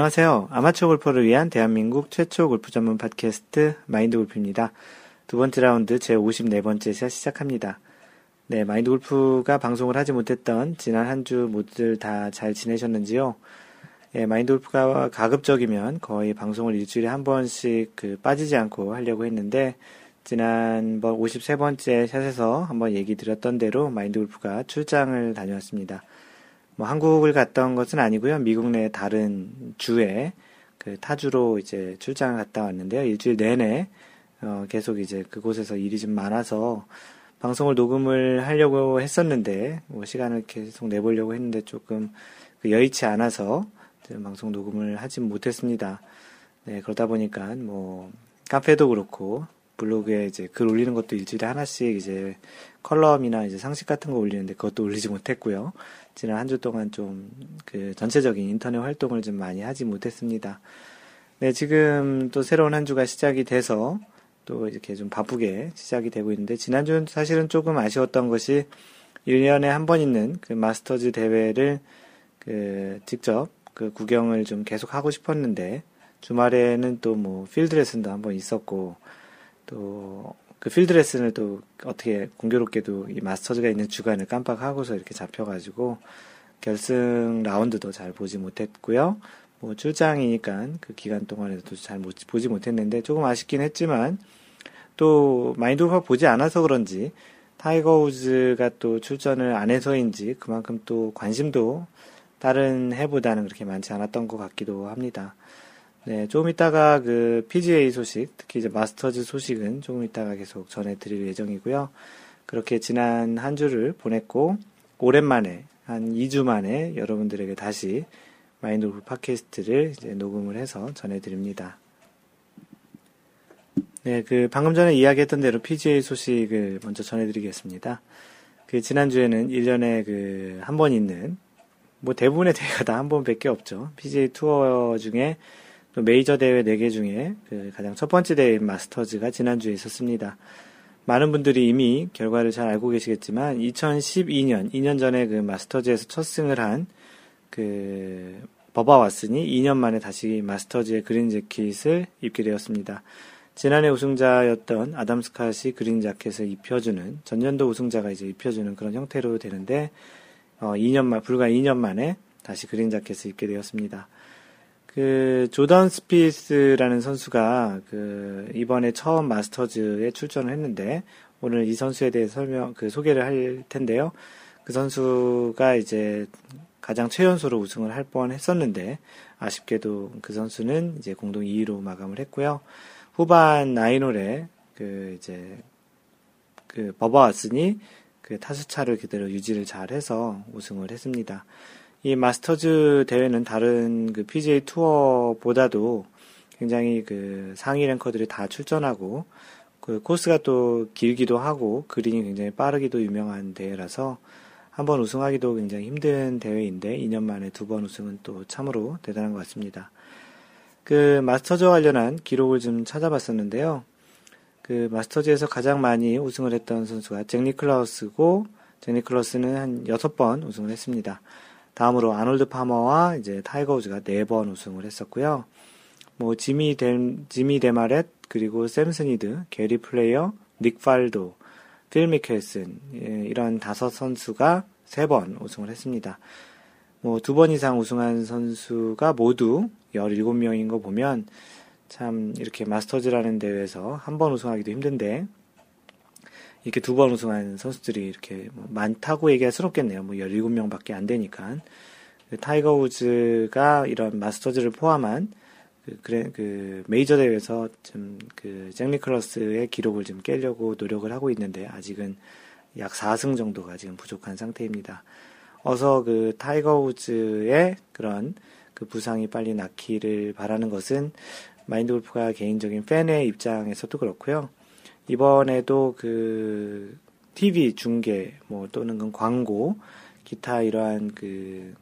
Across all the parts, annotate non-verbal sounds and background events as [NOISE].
안녕하세요. 아마추어 골퍼를 위한 대한민국 최초 골프 전문 팟캐스트 마인드 골프입니다. 두 번째 라운드 제 54번째 샷 시작합니다. 네, 마인드 골프가 방송을 하지 못했던 지난 한 주 모두들 다 잘 지내셨는지요? 예, 마인드 골프가 가급적이면 거의 방송을 일주일에 한 번씩 그 빠지지 않고 하려고 했는데 지난번 53번째 샷에서 한번 얘기 드렸던 대로 마인드 골프가 출장을 다녀왔습니다. 뭐 한국을 갔던 것은 아니고요. 미국 내 다른 주에 그 타주로 이제 출장을 갔다 왔는데요. 일주일 내내 어 계속 이제 그곳에서 일이 좀 많아서 방송을 녹음을 하려고 했었는데 뭐 시간을 계속 내보려고 했는데 조금 그 여의치 않아서 방송 녹음을 하진 못했습니다. 네, 그러다 보니까 뭐 카페도 그렇고 블로그에 이제 글 올리는 것도 일주일에 하나씩 이제 컬럼이나 이제 상식 같은 거 올리는데 그것도 올리지 못했고요. 지난 한 주 동안 좀 그 전체적인 인터넷 활동을 좀 많이 하지 못했습니다. 네, 지금 또 새로운 한 주가 시작이 돼서 또 이렇게 좀 바쁘게 시작이 되고 있는데 지난주는 사실은 조금 아쉬웠던 것이 1년에 한 번 있는 그 마스터즈 대회를 그 직접 그 구경을 좀 계속 하고 싶었는데 주말에는 또 뭐 필드 레슨도 한번 있었고 또 그 필드 레슨을 또 어떻게 공교롭게도 이 마스터즈가 있는 주간을 깜빡하고서 이렇게 잡혀가지고 결승 라운드도 잘 보지 못했고요. 뭐 출장이니까 그 기간 동안에도 잘 보지 못했는데 조금 아쉽긴 했지만 또 마인드골프 보지 않아서 그런지 타이거 우즈가 또 출전을 안 해서인지 그만큼 또 관심도 다른 해보다는 그렇게 많지 않았던 것 같기도 합니다. 네, 조금 이따가 그 PGA 소식, 특히 이제 마스터즈 소식은 조금 이따가 계속 전해드릴 예정이고요. 그렇게 지난 한 주를 보냈고, 오랜만에, 한 2주 만에 여러분들에게 다시 마인드 골프 팟캐스트를 이제 녹음을 해서 전해드립니다. 네, 그 방금 전에 이야기했던 대로 PGA 소식을 먼저 전해드리겠습니다. 그 지난주에는 1년에 그 한 번 있는 뭐 대부분의 [LAUGHS] 대회가 다 한 번밖에 없죠. PGA 투어 중에 또 메이저 대회 4개 중에 그 가장 첫 번째 대회인 마스터즈가 지난주에 있었습니다. 많은 분들이 이미 결과를 잘 알고 계시겠지만 2012년, 2년 전에 그 마스터즈에서 첫 승을 한 그 버바 왓슨이 2년 만에 다시 마스터즈의 그린 재킷을 입게 되었습니다. 지난해 우승자였던 아담 스캇이 그린 자켓을 입혀주는 전년도 우승자가 이제 입혀주는 그런 형태로 되는데 어, 2년 만 불과 2년 만에 다시 그린 자켓을 입게 되었습니다. 그 조던 스피스라는 선수가 그 이번에 처음 마스터즈에 출전을 했는데 오늘 이 선수에 대해 설명 그 소개를 할 텐데요. 그 선수가 이제 가장 최연소로 우승을 할 뻔 했었는데 아쉽게도 그 선수는 이제 공동 2위로 마감을 했고요. 후반 나인홀에 그 이제 그 버버 왓슨이 그 타수차를 그대로 유지를 잘 해서 우승을 했습니다. 이 마스터즈 대회는 다른 그 PGA 투어보다도 굉장히 그 상위 랭커들이 다 출전하고 그 코스가 또 길기도 하고 그린이 굉장히 빠르기도 유명한 대회라서 한 번 우승하기도 굉장히 힘든 대회인데 2년 만에 두 번 우승은 또 참으로 대단한 것 같습니다. 그 마스터즈 관련한 기록을 좀 찾아봤었는데요. 그 마스터즈에서 가장 많이 우승을 했던 선수가 잭 니클라우스고 잭 니클라우스는 한 6번 우승을 했습니다. 다음으로 아놀드 파머와 이제 타이거 우즈가 네 번 우승을 했었고요. 뭐 지미 데 지미 데마렛 그리고 샘 스니드, 게리 플레이어, 닉 팔도, 필 미켈슨 예, 이런 다섯 선수가 세 번 우승을 했습니다. 뭐 두 번 이상 우승한 선수가 모두 17명인 거 보면 참 이렇게 마스터즈라는 대회에서 한 번 우승하기도 힘든데 이렇게 두 번 우승한 선수들이 이렇게 뭐 많다고 얘기할 수는 없겠네요. 뭐 17명밖에 안 되니까. 그 타이거 우즈가 이런 마스터즈를 포함한 그, 그래, 그 메이저 대회에서 좀그 잭 니클러스의 기록을 좀 깨려고 노력을 하고 있는데 아직은 약 4승 정도가 지금 부족한 상태입니다. 어서 그 타이거 우즈의 그런 그 부상이 빨리 낫기를 바라는 것은 마인드 골프가 개인적인 팬의 입장에서도 그렇고요. 이번에도 그 TV 중계 뭐 또는 그 광고 기타 이러한 그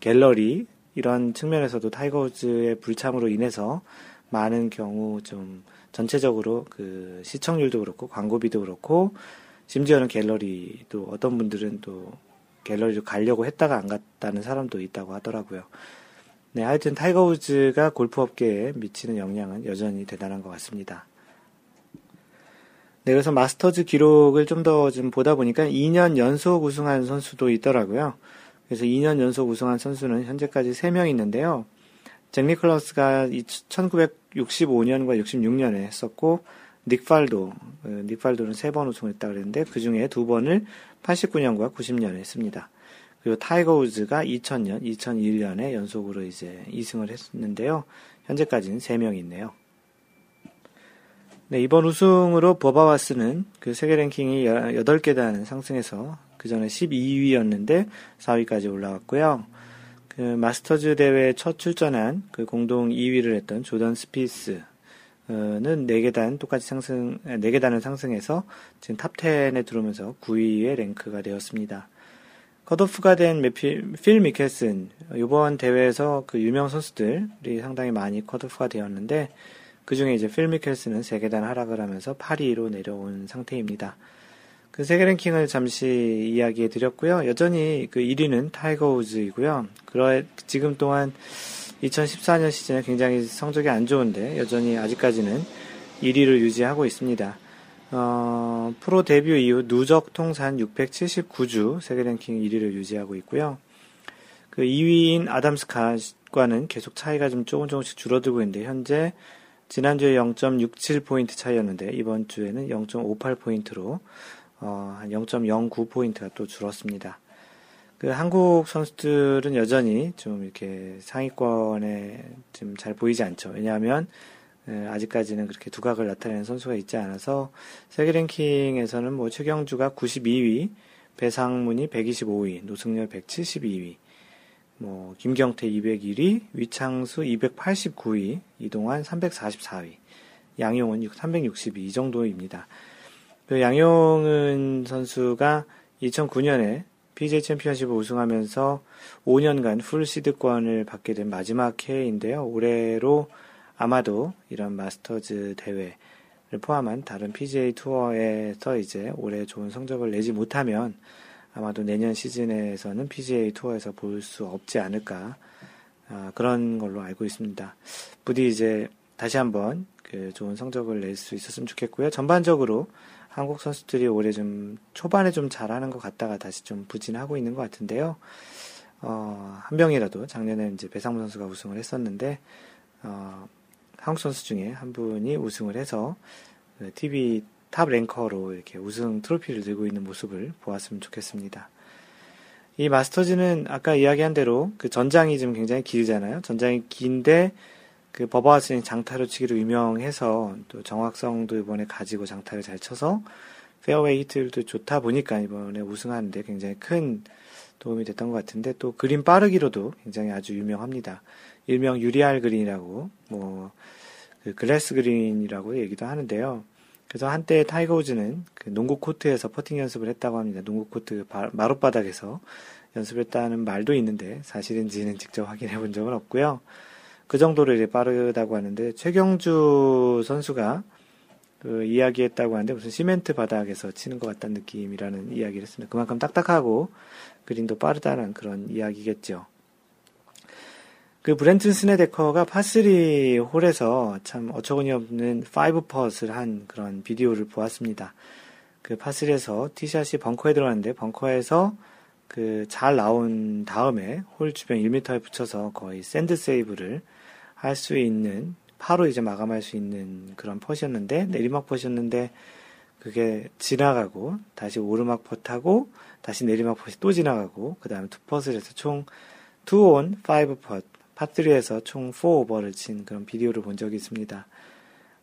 갤러리 이런 측면에서도 타이거 우즈의 불참으로 인해서 많은 경우 좀 전체적으로 그 시청률도 그렇고 광고비도 그렇고 심지어는 갤러리도 어떤 분들은 또 갤러리를 가려고 했다가 안 갔다는 사람도 있다고 하더라고요. 네, 하여튼 타이거 우즈가 골프 업계에 미치는 영향은 여전히 대단한 것 같습니다. 네, 그래서 마스터즈 기록을 좀 더좀 좀 보다 보니까 2년 연속 우승한 선수도 있더라고요. 그래서 2년 연속 우승한 선수는 현재까지 3명 있는데요. 잭 니클러스가 1965년과 66년에 했었고, 닉팔도, 어, 닉팔도는 3번 우승을 했다 그랬는데, 그 중에 2번을 89년과 90년에 했습니다. 그리고 타이거 우즈가 2000년, 2001년에 연속으로 이제 2승을 했는데요. 현재까지는 3명이 있네요. 네, 이번 우승으로 버바 왓슨은 그 세계 랭킹이 8계단 상승해서 그 전에 12위였는데 4위까지 올라왔고요. 그 마스터즈 대회 첫 출전한 그 공동 2위를 했던 조던 스피스는 4계단 똑같이 상승, 4계단을 상승해서 지금 탑 10에 들어오면서 9위의 랭크가 되었습니다. 컷오프가 된 메필, 필 미켈슨, 이번 대회에서 그 유명 선수들이 상당히 많이 컷오프가 되었는데, 그 중에 이제 필 미켈슨은 세계단 하락을 하면서 8위로 내려온 상태입니다. 그 세계 랭킹을 잠시 이야기해 드렸고요. 여전히 그 1위는 타이거 우즈이고요. 그러 지금 동안 2014년 시즌에 굉장히 성적이 안 좋은데 여전히 아직까지는 1위를 유지하고 있습니다. 어, 프로 데뷔 이후 누적 통산 679주 세계 랭킹 1위를 유지하고 있고요. 그 2위인 아담스카과는 계속 차이가 좀 조금 조금씩 줄어들고 있는데 현재 지난주에 0.67포인트 차이였는데 이번 주에는 0.58포인트로 어, 한 0.09포인트가 또 줄었습니다. 그 한국 선수들은 여전히 좀 이렇게 상위권에 좀잘 보이지 않죠. 왜냐하면 예, 아직까지는 그렇게 두각을 나타내는 선수가 있지 않아서 세계 랭킹에서는 뭐 최경주가 92위, 배상문이 125위, 노승열 172위, 뭐 김경태 201위, 위창수 289위, 이동환 344위, 양용은 362위 이 정도입니다. 그 양용은 선수가 2009년에 PGA 챔피언십을 우승하면서 5년간 full 시드권을 받게 된 마지막 해인데요. 올해로 아마도 이런 마스터즈 대회를 포함한 다른 PGA 투어에서 이제 올해 좋은 성적을 내지 못하면 아마도 내년 시즌에서는 PGA 투어에서 볼 수 없지 않을까 아, 그런 걸로 알고 있습니다. 부디 이제 다시 한번 그 좋은 성적을 낼 수 있었으면 좋겠고요. 전반적으로 한국 선수들이 올해 좀 초반에 좀 잘하는 것 같다가 다시 좀 부진하고 있는 것 같은데요. 어, 한 명이라도 작년에 이제 배상문 선수가 우승을 했었는데 어, 한국 선수 중에 한 분이 우승을 해서 TV 그 top ranker로 이렇게 우승 트로피를 들고 있는 모습을 보았으면 좋겠습니다. 이 마스터즈는 아까 이야기한 대로 그 전장이 좀 굉장히 길잖아요. 전장이 긴데 그 버바 왓슨은 장타로 치기로 유명해서 또 정확성도 이번에 가지고 장타를 잘 쳐서 fairway hit도 좋다 보니까 이번에 우승하는데 굉장히 큰 도움이 됐던 것 같은데 또 그린 빠르기로도 굉장히 아주 유명합니다. 일명 유리알 그린이라고 뭐 그 glass green이라고 얘기도 하는데요. 그래서 한때 타이거 우즈는 그 농구 코트에서 퍼팅 연습을 했다고 합니다. 농구 코트 마룻바닥에서 연습했다는 말도 있는데 사실인지는 직접 확인해 본 적은 없고요. 그 정도로 이제 빠르다고 하는데 최경주 선수가 그 이야기했다고 하는데 무슨 시멘트 바닥에서 치는 것 같다는 느낌이라는 이야기를 했습니다. 그만큼 딱딱하고 그린도 빠르다는 그런 이야기겠죠. 그 브렌튼 스네데커가 파3 홀에서 참 어처구니 없는 5퍼스를 한 그런 비디오를 보았습니다. 그 파3에서 티샷이 벙커에 들어갔는데 벙커에서 그 잘 나온 다음에 홀 주변 1m에 붙여서 거의 sand save를 할 수 있는 파로 이제 마감할 수 있는 그런 putt이었는데 내리막 putt이었는데 그게 지나가고 다시 오르막 putt하고 다시 내리막 putt이 또 지나가고 그 다음에 two putts를 해서 총 2온 5퍼 파3에서 총 4오버를 친 그런 비디오를 본 적이 있습니다.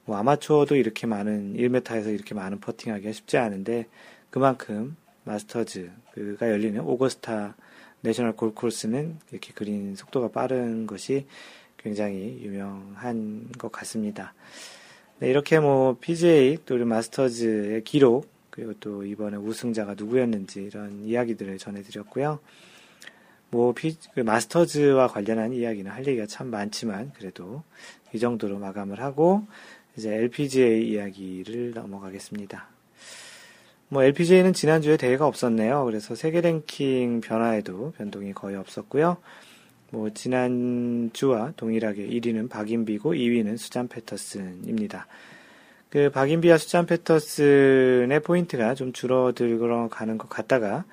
뭐 아마추어도 이렇게 많은 1m에서 이렇게 많은 퍼팅하기가 쉽지 않은데 그만큼 마스터즈가 열리는 오거스타 내셔널 골코스는 이렇게 그린 속도가 빠른 것이 굉장히 유명한 것 같습니다. 네, 이렇게 뭐 PGA 또 마스터즈의 기록 그리고 또 이번에 우승자가 누구였는지 이런 이야기들을 전해드렸고요. 뭐, 피, 그 마스터즈와 관련한 이야기는 할 얘기가 참 많지만, 그래도 이 정도로 마감을 하고, 이제 LPGA 이야기를 넘어가겠습니다. 뭐, LPGA는 지난주에 대회가 없었네요. 그래서 세계 랭킹 변화에도 변동이 거의 없었고요. 뭐 지난주와 동일하게 1위는 박인비고 2위는 수잔 패터슨입니다. 그 박인비와 수잔 패터슨의 포인트가 좀 줄어들고 가는 것 같다가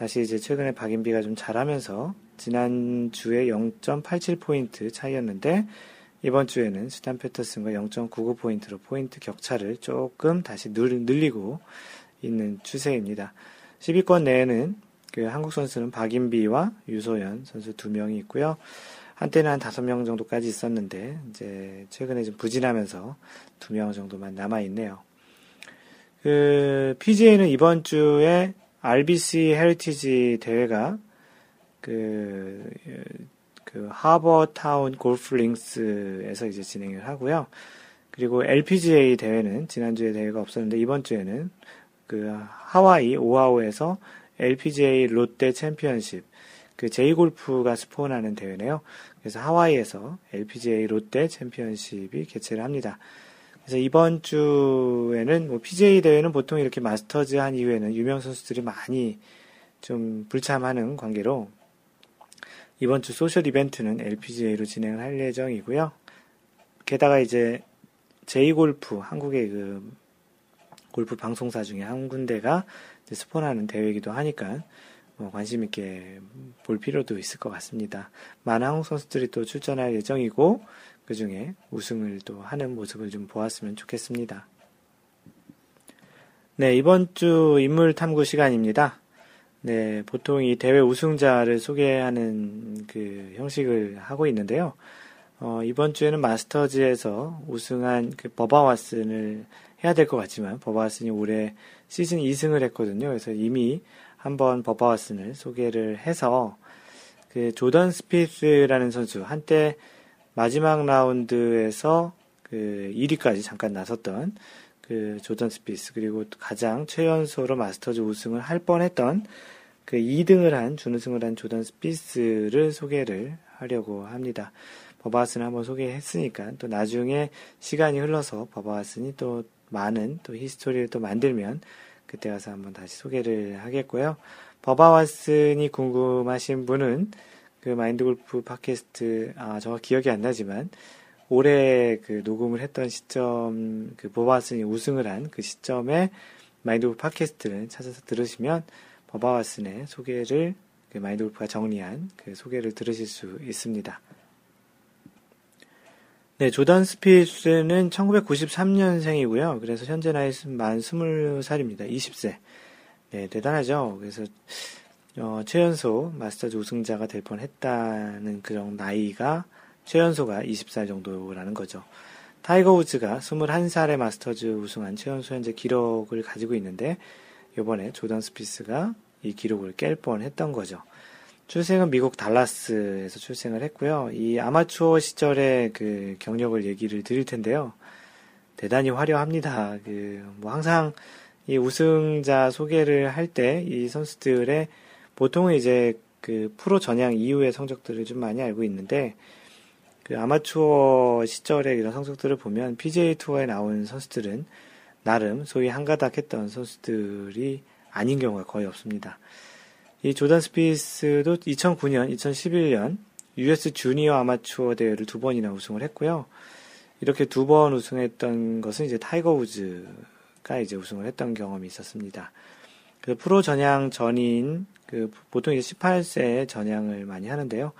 다시 이제 최근에 박인비가 좀 잘하면서 지난주에 0.87포인트 차이였는데 이번 주에는 수잔 패터슨과 0.99포인트로 포인트 격차를 조금 다시 늘리고 있는 추세입니다. 10위권 내에는 그 한국 선수는 박인비와 유소연 선수 두 명이 있고요. 한때는 한 다섯 명 정도까지 있었는데 이제 최근에 좀 부진하면서 두 명 정도만 남아 있네요. 그 PGA는 이번 주에 RBC 헤리티지 대회가 그, 그 하버타운 골프링스에서 이제 진행을 하고요. 그리고 LPGA 대회는 지난주에 대회가 없었는데 이번 주에는 그 하와이 오하우에서 LPGA 롯데 챔피언십 그 제이골프가 스폰하는 대회네요. 그래서 하와이에서 LPGA 롯데 챔피언십이 개최를 합니다. 그래서 이번 주에는 뭐 PGA 대회는 보통 이렇게 마스터즈 한 이후에는 유명 선수들이 많이 좀 불참하는 관계로 이번 주 소셜 이벤트는 LPGA로 진행을 할 예정이고요. 게다가 이제 제이골프 한국의 그 골프 방송사 중에 한 군데가 스폰하는 대회이기도 하니까 뭐 관심 있게 볼 필요도 있을 것 같습니다. 많은 한국 선수들이 또 출전할 예정이고 그 중에 우승을 또 하는 모습을 좀 보았으면 좋겠습니다. 네, 이번 주 인물 탐구 시간입니다. 네, 보통 이 대회 우승자를 소개하는 그 형식을 하고 있는데요. 어, 이번 주에는 마스터즈에서 우승한 그 버바 왓슨을 해야 될 것 같지만 버바 왓슨이 올해 시즌 2승을 했거든요. 그래서 이미 한번 버바 왓슨을 소개를 해서 그 조던 스피스라는 선수 한때 마지막 라운드에서 그 1위까지 잠깐 나섰던 그 조던 스피스 그리고 가장 최연소로 마스터즈 우승을 할 뻔했던 그 2등을 한 준우승을 한 조던 스피스를 소개를 하려고 합니다. 버바 왓슨을 한번 소개했으니까 또 나중에 시간이 흘러서 버바 왓슨이 또 많은 또 history를 또 만들면 그때 가서 한번 다시 소개를 하겠고요. 버바 왓슨이 궁금하신 분은 그 마인드 골프 팟캐스트, 아, 저 기억이 안 나지만, 올해 그 녹음을 했던 시점, 그 버바와슨이 우승을 한 그 시점에 마인드 골프 팟캐스트를 찾아서 들으시면, 버바와슨의 소개를, 그 마인드 골프가 정리한 그 소개를 들으실 수 있습니다. 네, 조던 스피스는 1993년생이고요. 그래서 현재 나이 만 20살입니다. 20세. 네, 대단하죠. 그래서 어, 최연소 마스터즈 우승자가 될 뻔했다는 그런 나이가 최연소가 20살 정도라는 거죠. 타이거 우즈가 21살에 마스터즈 우승한 최연소 현재 기록을 가지고 있는데 이번에 조던 스피스가 이 기록을 깰 뻔했던 거죠. 출생은 미국 달라스에서 출생을 했고요. 이 아마추어 시절의 그 경력을 얘기를 드릴 텐데요. 대단히 화려합니다. 그, 뭐 항상 이 우승자 소개를 할 때 이 선수들의 보통은 이제 그 프로 전향 이후의 성적들을 좀 많이 알고 있는데 그 아마추어 시절의 이런 성적들을 보면 PGA 투어에 나온 선수들은 나름 소위 한가닥 했던 선수들이 아닌 경우가 거의 없습니다. 이 조던 스피스도 2009년, 2011년 US 주니어 아마추어 대회를 두 번이나 우승을 했고요. 이렇게 두 번 우승했던 것은 이제 타이거 우즈가 이제 우승을 했던 경험이 있었습니다. 그 프로 전향 전인 그 보통 이제 18세 전향을 많이 하는데요.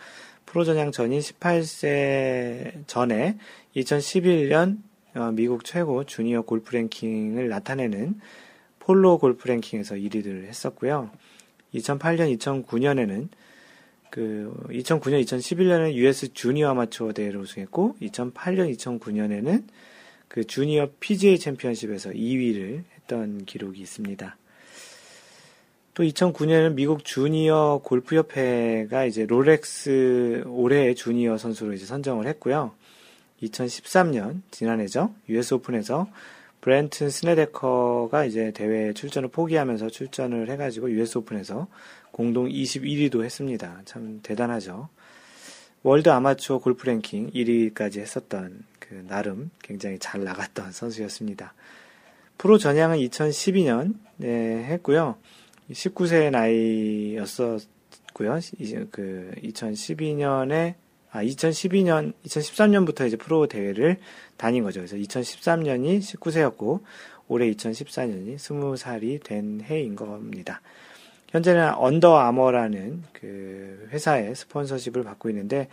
프로 전향 전인 18세 전에 2011년 어, 미국 최고 주니어 골프 랭킹을 나타내는 폴로 골프 랭킹에서 1위를 했었고요. 2008년, 2009년에는 그 2009년, 2011년에 US 주니어 아마추어 대회를 우승했고 2008년, 2009년에는 그 주니어 PGA 챔피언십에서 2위를 했던 기록이 있습니다. 또 2009년에는 미국 주니어 골프협회가 이제 롤렉스 올해의 주니어 선수로 이제 선정을 했고요. 2013년 지난해죠. US 오픈에서 브렌튼 스네데커가 이제 대회 출전을 포기하면서 출전을 해가지고 US 오픈에서 공동 21위도 했습니다. 참 대단하죠. 월드 아마추어 골프 랭킹 1위까지 했었던 그 나름 굉장히 잘 나갔던 선수였습니다. 프로 전향은 2012년 네, 했고요. 19세 나이였었고요. 그 2012년에 아 2012년 2013년부터 이제 프로 대회를 다닌 거죠. 그래서 2013년이 19세였고 올해 2014년이 20살이 된 해인 겁니다. 현재는 언더 아머라는 그 회사의 sponsorship을 받고 있는데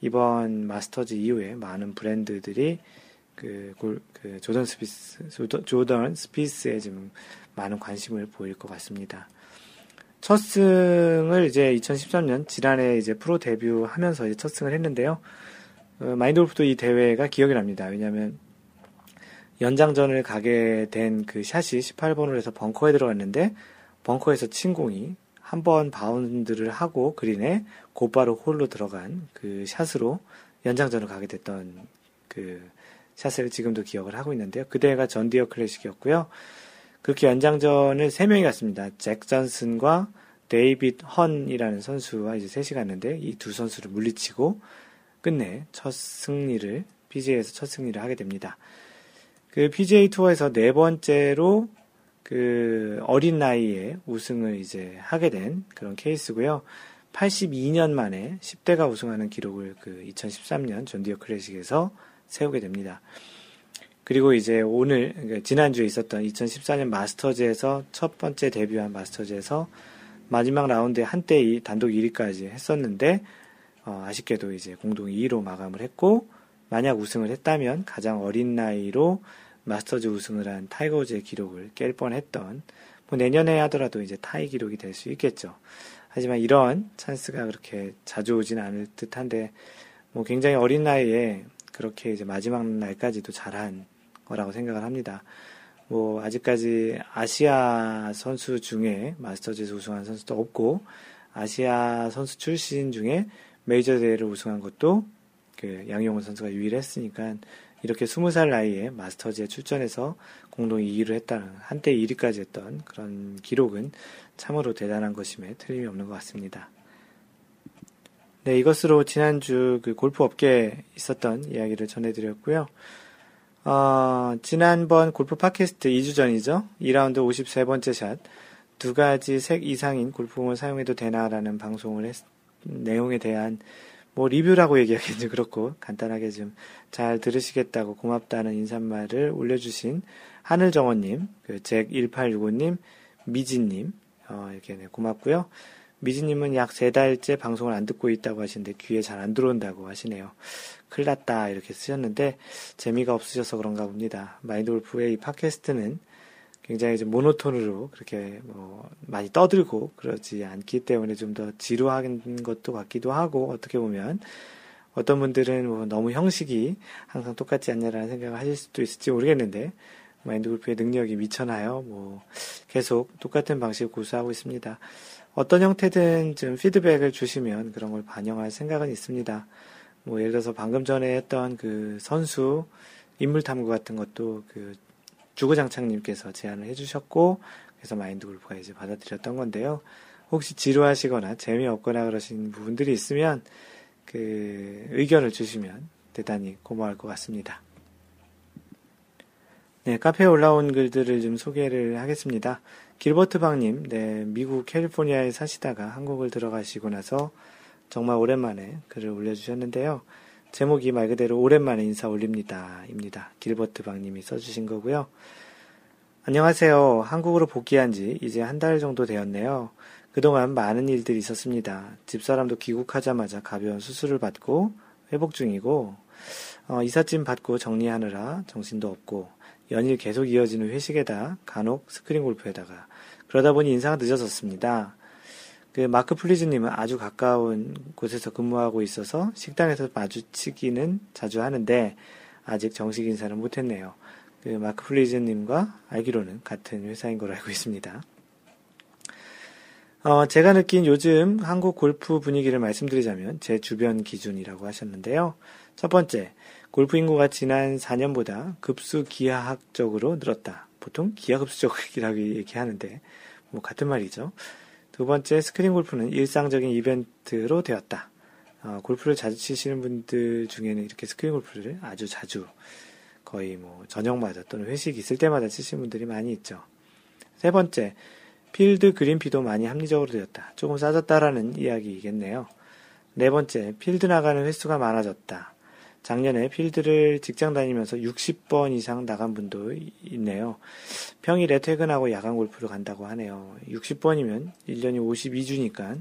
이번 마스터즈 이후에 많은 브랜드들이 그, 그 조던 스피스 조던 스피스에 좀 많은 관심을 보일 것 같습니다. 첫 승을 이제 2013년 지난해 이제 프로 데뷔하면서 이제 첫 승을 했는데요. 어, 마인드 골프도 이 대회가 기억이 납니다. 왜냐하면 연장전을 가게 된 그 샷이 18번으로 해서 벙커에 들어갔는데 벙커에서 친 공이 한 번 바운드를 하고 그린에 곧바로 홀로 들어간 그 샷으로 연장전을 가게 됐던 그 샷을 지금도 기억을 하고 있는데요. 그때가 존 디어 클래식이었고요. 그렇게 연장전을 3명이 갔습니다. 잭 존슨과 데이빗 헌이라는 선수와 이제 셋이 갔는데 이 두 선수를 물리치고 끝내 첫 승리를 PGA에서 첫 승리를 하게 됩니다. 그 PGA 투어에서 네 번째로 그 어린 나이에 우승을 이제 하게 된 그런 케이스고요. 82년 만에 10대가 우승하는 기록을 그 2013년 존디어 클래식에서 세우게 됩니다. 그리고 이제 오늘 그러니까 지난주에 있었던 2014년 마스터즈에서 첫 번째 데뷔한 마스터즈에서 마지막 라운드에 한때 단독 1위까지 했었는데 어, 아쉽게도 이제 공동 2위로 마감을 했고 만약 우승을 했다면 가장 어린 나이로 마스터즈 우승을 한 타이거 우즈의 기록을 깰 뻔했던 뭐 내년에 하더라도 이제 타이 기록이 될 수 있겠죠. 하지만 이런 찬스가 그렇게 자주 오진 않을 듯한데 뭐 굉장히 어린 나이에 그렇게 이제 마지막 날까지도 잘한 거라고 생각을 합니다. 뭐 아직까지 아시아 선수 중에 마스터즈에서 우승한 선수도 없고 아시아 선수 출신 중에 메이저 대회를 우승한 것도 그 양용훈 선수가 유일했으니까 이렇게 20살 나이에 마스터즈에 출전해서 공동 2위를 했다는 한때 1위까지 했던 그런 기록은 참으로 대단한 것임에 틀림이 없는 것 같습니다. 네, 이것으로 지난주 그 골프 업계에 있었던 이야기를 전해드렸고요. 어, 지난번 골프 팟캐스트 2주 전이죠. 2라운드 53번째 샷. 두 가지 색 이상인 골프공을 사용해도 되나라는 방송을 했, 내용에 대한 뭐 리뷰라고 얘기하기는 [LAUGHS] 그렇고 간단하게 좀 잘 들으시겠다고 고맙다는 인사말을 올려주신 하늘정원님, 그 잭 1865님, 미진님, 어, 이렇게 네, 고맙고요. 미진님은 약 세 달째 방송을 안 듣고 있다고 하시는데 귀에 잘 안 들어온다고 하시네요. 큰일 났다 이렇게 쓰셨는데 재미가 없으셔서 그런가 봅니다. 마인드 골프의 이 팟캐스트는 굉장히 좀 모노톤으로 그렇게 뭐 많이 떠들고 그러지 않기 때문에 좀 더 지루한 것도 같기도 하고 어떻게 보면 어떤 분들은 뭐 너무 형식이 항상 똑같지 않냐라는 생각을 하실 수도 있을지 모르겠는데 마인드 골프의 능력이 미쳐나요. 뭐 계속 똑같은 방식을 고수하고 있습니다. 어떤 형태든 좀 피드백을 주시면 그런 걸 반영할 생각은 있습니다. 뭐 예를 들어서 방금 전에 했던 그 선수 인물 탐구 같은 것도 그 주구장창님께서 제안을 해주셨고 그래서 마인드 골프가 이제 받아들였던 건데요. 혹시 지루하시거나 재미없거나 그러신 부분들이 있으면 그 의견을 주시면 대단히 고마울 것 같습니다. 네, 카페에 올라온 글들을 좀 소개를 하겠습니다. 길버트 방님, 네, 미국 캘리포니아에 사시다가 한국을 들어가시고 나서 정말 오랜만에 글을 올려주셨는데요. 제목이 말 그대로 오랜만에 인사 올립니다. 입니다. 길버트 방님이 써주신 거고요. 안녕하세요. 한국으로 복귀한 지 이제 한 달 정도 되었네요. 그동안 많은 일들이 있었습니다. 집사람도 귀국하자마자 가벼운 수술을 받고 회복 중이고, 어, 이삿짐 받고 정리하느라 정신도 없고, 연일 계속 이어지는 회식에다 간혹 스크린 골프에다가, 그러다 보니 인사가 늦어졌습니다. 그 마크 플리즈님은 아주 가까운 곳에서 근무하고 있어서 식당에서 마주치기는 자주 하는데 아직 정식 인사는 못했네요. 그 마크 플리즈님과 알기로는 같은 회사인 걸로 알고 있습니다. 어, 제가 느낀 요즘 한국 골프 분위기를 말씀드리자면 제 주변 기준이라고 하셨는데요. 첫 번째, 골프 인구가 지난 4년보다 급수 기하학적으로 늘었다. 보통 기하급수적이라고 [LAUGHS] 얘기하는데 뭐 같은 말이죠. 두 번째, 스크린 골프는 일상적인 이벤트로 되었다. 어, 골프를 자주 치시는 분들 중에는 이렇게 스크린 골프를 아주 자주 거의 뭐 저녁마다 또는 회식 있을 때마다 치시는 분들이 많이 있죠. 세 번째, 필드 그린피도 많이 합리적으로 되었다. 조금 싸졌다라는 이야기이겠네요. 네 번째, 필드 나가는 횟수가 많아졌다. 작년에 필드를 직장 다니면서 60번 이상 나간 분도 있네요. 평일에 퇴근하고 야간 골프를 간다고 하네요. 60번이면 1년이 52주니까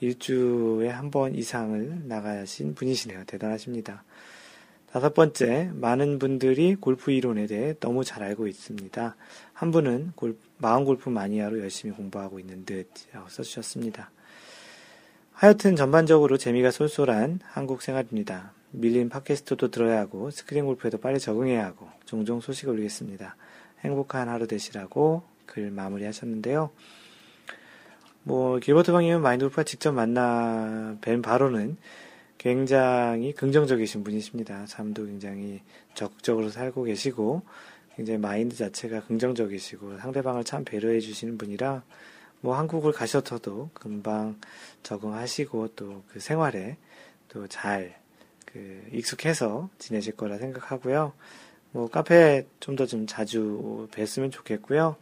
일주에 한 번 이상을 나가신 분이시네요. 대단하십니다. 다섯 번째, 많은 분들이 골프 이론에 대해 너무 잘 알고 있습니다. 한 분은 골, 마음 골프 마니아로 열심히 공부하고 있는 듯이라고 써주셨습니다. 하여튼 전반적으로 재미가 쏠쏠한 한국 생활입니다. 밀린 팟캐스트도 들어야 하고 스크린 골프에도 빨리 적응해야 하고 종종 소식을 올리겠습니다. 행복한 하루 되시라고 글 마무리하셨는데요. 뭐 길버트 방님은 마인드 골프와 직접 만나 뵌 바로는 굉장히 긍정적이신 분이십니다. 삶도 굉장히 적극적으로 살고 계시고 굉장히 마인드 자체가 긍정적이시고 상대방을 참 배려해 주시는 분이라 뭐 한국을 가셔서도 금방 적응하시고 또 그 생활에 또 잘 그 익숙해서 지내실 거라 생각하고요. 뭐 카페 좀더좀 자주 뵀으면 좋겠고요.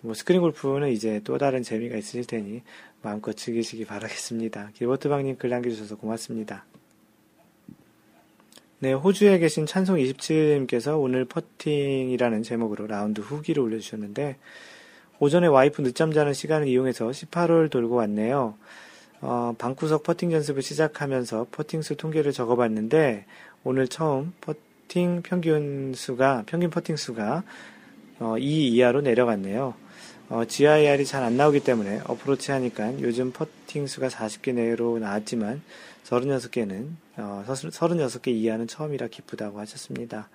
뭐 스크린 골프는 이제 또 다른 재미가 있으실 테니 마음껏 즐기시기 바라겠습니다. 길버트 방님 글 남겨주셔서 고맙습니다. 네, 호주에 계신 찬송 27님께서 오늘 퍼팅이라는 제목으로 라운드 후기를 올려주셨는데, 오전에 와이프 늦잠 자는 시간을 이용해서 18홀 돌고 왔네요. 어, 방구석 퍼팅 연습을 시작하면서 퍼팅 수 통계를 적어봤는데, 오늘 처음 퍼팅 평균 수가, 평균 퍼팅 수가 어, 2 이하로 내려갔네요. 어, GIR이 잘 안 나오기 때문에 어프로치 하니까 요즘 퍼팅 수가 40개 내로 나왔지만 36개는 어, 36개 이하는 처음이라 기쁘다고 하셨습니다.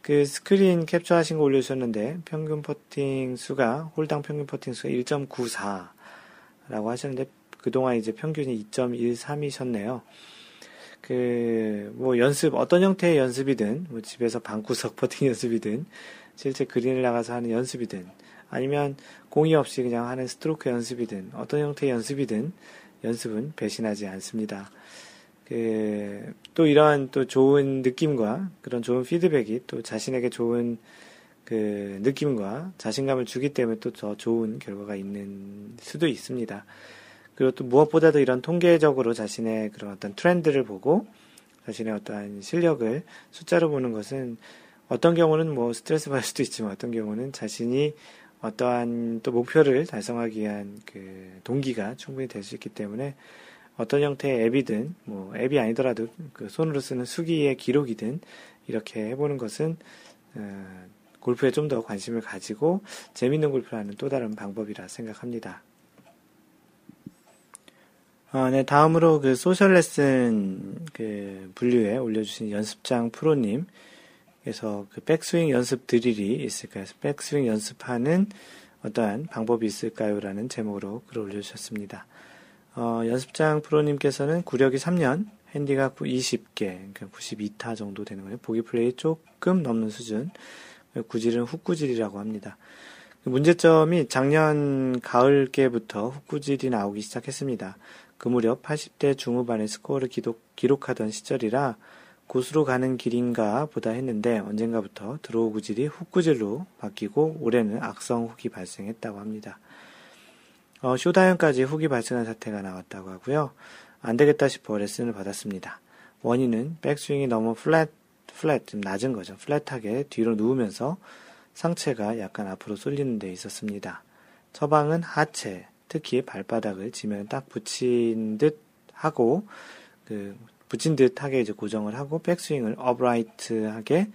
그 스크린 캡처하신 거 올려주셨는데 평균 퍼팅 수가 홀당 평균 퍼팅 수가 1.94라고 하셨는데 그동안 이제 평균이 2.13이셨네요. 그, 뭐, 연습, 어떤 형태의 연습이든, 뭐, 집에서 방구석 [LAUGHS] 퍼팅 연습이든, 실제 그린을 나가서 하는 연습이든, 아니면 공이 없이 그냥 하는 스트로크 연습이든 어떤 형태의 연습이든 연습은 배신하지 않습니다. 그, 또 이러한 또 좋은 느낌과 그런 좋은 피드백이 또 자신에게 좋은 그 느낌과 자신감을 주기 때문에 또 더 좋은 결과가 있는 수도 있습니다. 그리고 또 무엇보다도 이런 통계적으로 자신의 그런 어떤 트렌드를 보고 자신의 어떠한 실력을 숫자로 보는 것은 어떤 경우는 뭐 스트레스 받을 수도 있지만 어떤 경우는 자신이 어떠한 또 목표를 달성하기 위한 그 동기가 충분히 될 수 있기 때문에 어떤 형태의 앱이든 뭐 앱이 아니더라도 그 손으로 쓰는 수기의 기록이든 이렇게 해보는 것은 어, 골프에 좀 더 관심을 가지고 재밌는 골프를 하는 또 다른 방법이라 생각합니다. 아, 네, 다음으로 그 social 레슨 그 분류에 올려주신 연습장 프로님 그래서 그 백스윙 연습 드릴이 있을까요? 백스윙 연습하는 어떠한 방법이 있을까요? 라는 제목으로 글을 올려주셨습니다. 어, 연습장 프로님께서는 구력이 3년, 핸디가 20개, 그러니까 92타 정도 되는 거예요. 보기 플레이 조금 넘는 수준. 구질은 훅구질이라고 합니다. 그 문제점이 작년 가을께부터 훅구질이 나오기 시작했습니다. 그 무렵 80대 중후반의 스코어를 기록, 기록하던 시절이라 고수로 가는 길인가 보다 했는데 언젠가부터 draw 구질이 훅 구질로 바뀌고 올해는 악성 훅이 발생했다고 합니다. 어, short iron까지 훅이 발생한 사태가 나왔다고 하고요. 안 되겠다 싶어 레슨을 받았습니다. 원인은 백스윙이 너무 플랫, 플랫, 좀 낮은 거죠. 플랫하게 뒤로 누우면서 상체가 약간 앞으로 쏠리는 데 있었습니다. 처방은 하체, 특히 발바닥을 지면 딱 붙인 듯 하고 그 붙인 듯하게 이제 고정을 하고 백스윙을 어브라이트하게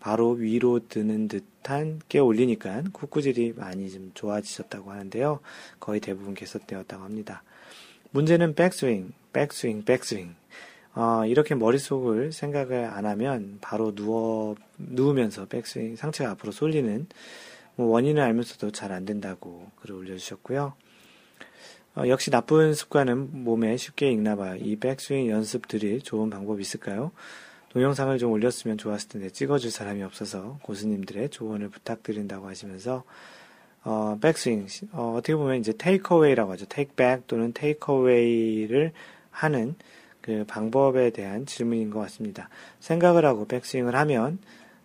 바로 위로 드는 듯한 게 올리니까 쿡구질이 많이 좀 좋아지셨다고 하는데요. 거의 대부분 개선되었다고 합니다. 문제는 백스윙, 백스윙, 백스윙. 어, 이렇게 머릿속을 생각을 안 하면 바로 누워, 누우면서 백스윙, 상체가 앞으로 쏠리는 뭐 원인을 알면서도 잘 안 된다고 글을 올려주셨고요. 어, 역시 나쁜 습관은 몸에 쉽게 익나 봐요. 이 백스윙 연습 들이 좋은 방법이 있을까요? 동영상을 좀 올렸으면 좋았을 텐데 찍어줄 사람이 없어서 고수님들의 조언을 부탁드린다고 하시면서 어, 백스윙 어, 어떻게 보면 이제 takeaway라고 하죠. take back 또는 takeaway를 하는 그 방법에 대한 질문인 것 같습니다. 생각을 하고 백스윙을 하면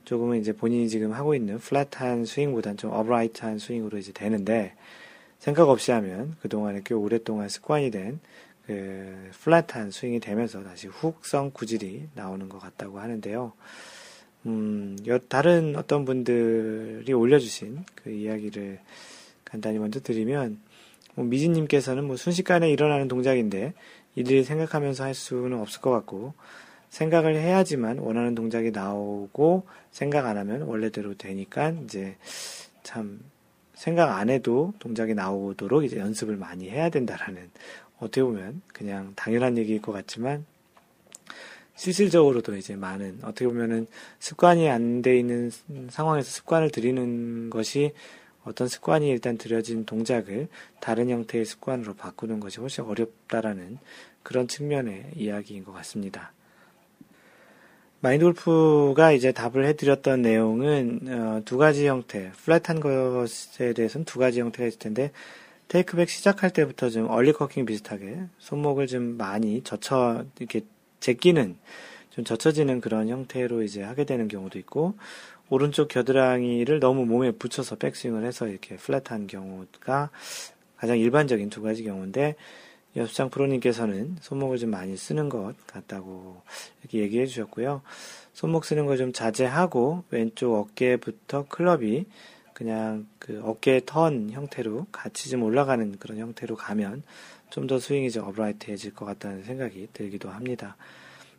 조금은 이제 본인이 지금 하고 있는 flat한 스윙보다는 좀 upright한 스윙으로 이제 되는데 생각 없이 하면 그동안에 꽤 오랫동안 습관이 된 그 flat한 스윙이 되면서 다시 훅성 구질이 나오는 것 같다고 하는데요. 음, 다른 어떤 분들이 올려주신 그 이야기를 간단히 먼저 드리면, 뭐 미진님께서는 뭐 순식간에 일어나는 동작인데 일일이 생각하면서 할 수는 없을 것 같고, 생각을 해야지만 원하는 동작이 나오고 생각 안 하면 원래대로 되니까 이제 참 생각 안 해도 동작이 나오도록 이제 연습을 많이 해야 된다라는 어떻게 보면 그냥 당연한 얘기일 것 같지만 실질적으로도 이제 많은 어떻게 보면은 습관이 안 돼 있는 상황에서 습관을 들이는 것이 어떤 습관이 일단 들여진 동작을 다른 형태의 습관으로 바꾸는 것이 훨씬 어렵다라는 그런 측면의 이야기인 것 같습니다. 마인드 골프가 이제 답을 해드렸던 내용은 어, 두 가지 형태, 플랫한 것에 대해서는 두 가지 형태가 있을 텐데 테이크백 시작할 때부터 좀 얼리 커킹 비슷하게 손목을 좀 많이 젖혀 이렇게 제끼는 좀 젖혀지는 그런 형태로 이제 하게 되는 경우도 있고 오른쪽 겨드랑이를 너무 몸에 붙여서 백스윙을 해서 이렇게 플랫한 경우가 가장 일반적인 두 가지 경우인데 여수장 프로님께서는 손목을 좀 많이 쓰는 것 같다고 이렇게 얘기해 주셨고요. 손목 쓰는 걸 좀 자제하고 왼쪽 어깨부터 클럽이 그냥 그 어깨 턴 형태로 같이 좀 올라가는 그런 형태로 가면 좀 더 스윙이 좀 어브라이트해질 것 같다는 생각이 들기도 합니다.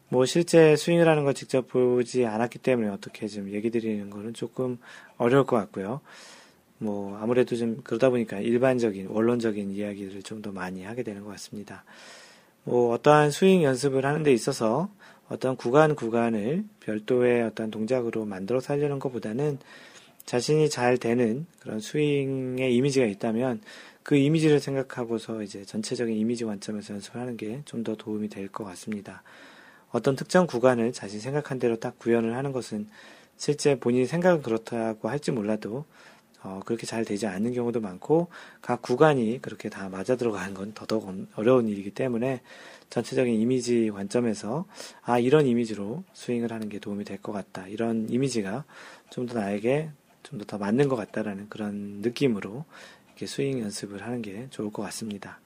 뭐 실제 스윙을 하는 걸 직접 보지 않았기 때문에 어떻게 좀 얘기 드리는 거는 조금 어려울 것 같고요. 뭐 아무래도 좀 그러다 보니까 일반적인 원론적인 이야기를 좀 더 많이 하게 되는 것 같습니다. 뭐 어떠한 스윙 연습을 하는 데 있어서 어떤 구간 구간을 별도의 어떤 동작으로 만들어 살려는 것보다는 자신이 잘 되는 그런 스윙의 이미지가 있다면 그 이미지를 생각하고서 이제 전체적인 이미지 관점에서 연습을 하는 게 좀 더 도움이 될 것 같습니다. 어떤 특정 구간을 자신 생각한 대로 딱 구현을 하는 것은 실제 본인이 생각은 그렇다고 할지 몰라도 어, 그렇게 잘 되지 않는 경우도 많고 각 구간이 그렇게 다 맞아 들어가는 건 더더욱 어려운 일이기 때문에 전체적인 이미지 관점에서 아 이런 이미지로 스윙을 하는 게 도움이 될 것 같다 이런 이미지가 좀 더 나에게 좀 더 더 맞는 것 같다라는 그런 느낌으로 이렇게 스윙 연습을 하는 게 좋을 것 같습니다.